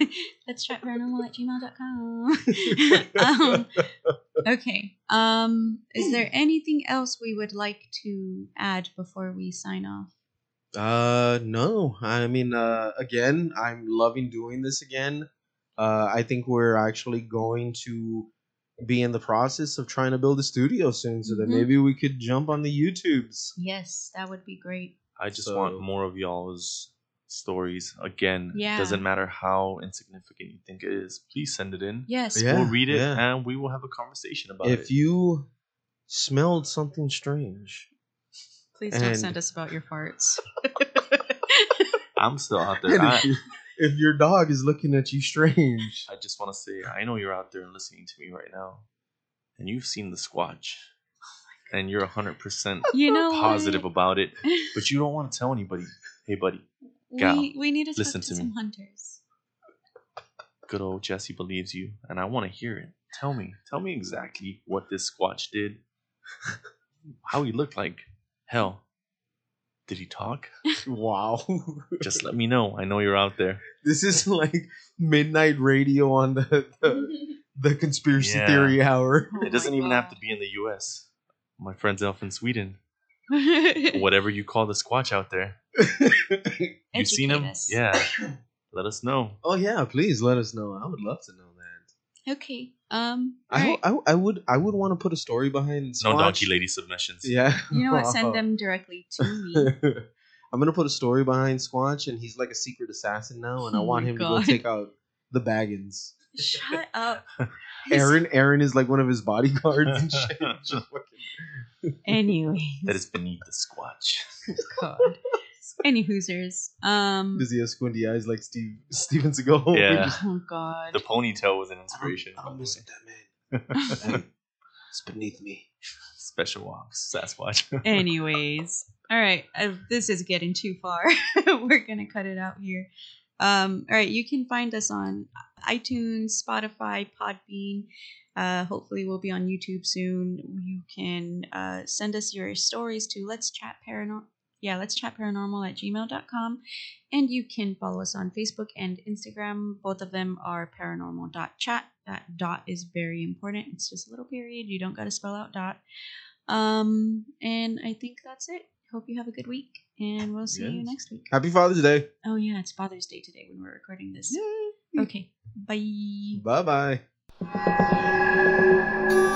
<laughs> Let's chat paranormal at gmail.com. um, okay. Um, is there anything else we would like to add before we sign off? Uh, no. I mean, uh, again, I'm loving doing this again. Uh, I think we're actually going to be in the process of trying to build a studio soon, so that Mhm. maybe we could jump on the YouTubes. Yes, that would be great. I just So- want more of y'all's stories. Again, Yeah. doesn't matter how insignificant you think it is. Please send it in. Yes. Yeah. we'll read it yeah. and we will have a conversation about if it. If you smelled something strange, Please don't send us about your farts. <laughs> I'm still out there. <laughs> I, if, your dog is looking at you strange, I just want to say, I know you're out there and listening to me right now, and you've seen the Squatch, and you're 100% you know positive what? about it, <laughs> but you don't want to tell anybody. Hey, buddy, gal, we, we need to listen talk to to, me. hunters. good old Jesse believes you, and I want to hear it. Tell me, tell me exactly what this Squatch did, <laughs> how he looked like. Hell, did he talk? <laughs> wow, Just let me know. I know you're out there. this is like midnight radio on the the, <laughs> the conspiracy Yeah. theory hour. Oh It doesn't my even have to be in the U.S. My friend's elf in Sweden. <laughs> Whatever you call the Squatch out there. You seen him? Us. Yeah. <coughs> Let us know. oh yeah, please let us know. I would love to know that. Okay. Um. I, alright. ho- I I would I would want to put a story behind No donkey lady submissions. Yeah. You know what? Send <laughs> them directly to me. <laughs> I'm gonna put a story behind Squatch, and he's like a secret assassin now, and I Oh want him God. to go take out the Baggins. Shut <laughs> up. Aaron, Aaron is like one of his bodyguards and shit. Just Anyway. that is beneath the squatch. God. <laughs> Any hoosers. Um. Does he have squinty eyes like Steve <laughs> Steven Seagal? Yeah. Just, <laughs> Oh God. The ponytail was an inspiration. I'm, I'm missing that man. Man, it's beneath me. Special walks, Sasquatch. Anyways, all right. Uh, this is getting too far. We're gonna cut it out here. Um, all right, you can find us on iTunes, Spotify, Podbean. Uh, hopefully, we'll be on YouTube soon. You can uh, send us your stories to let's chat paranormal. Yeah, let's chat paranormal at gmail.com. And you can follow us on Facebook and Instagram. Both of them are paranormal.chat. That dot is very important. It's just a little period. You don't got to spell out dot. Um, and I think that's it. Hope you have a good week, and we'll see you next week. Happy Father's Day. Oh yeah, it's Father's Day today when we're recording this. Yay. Okay, bye. Bye bye.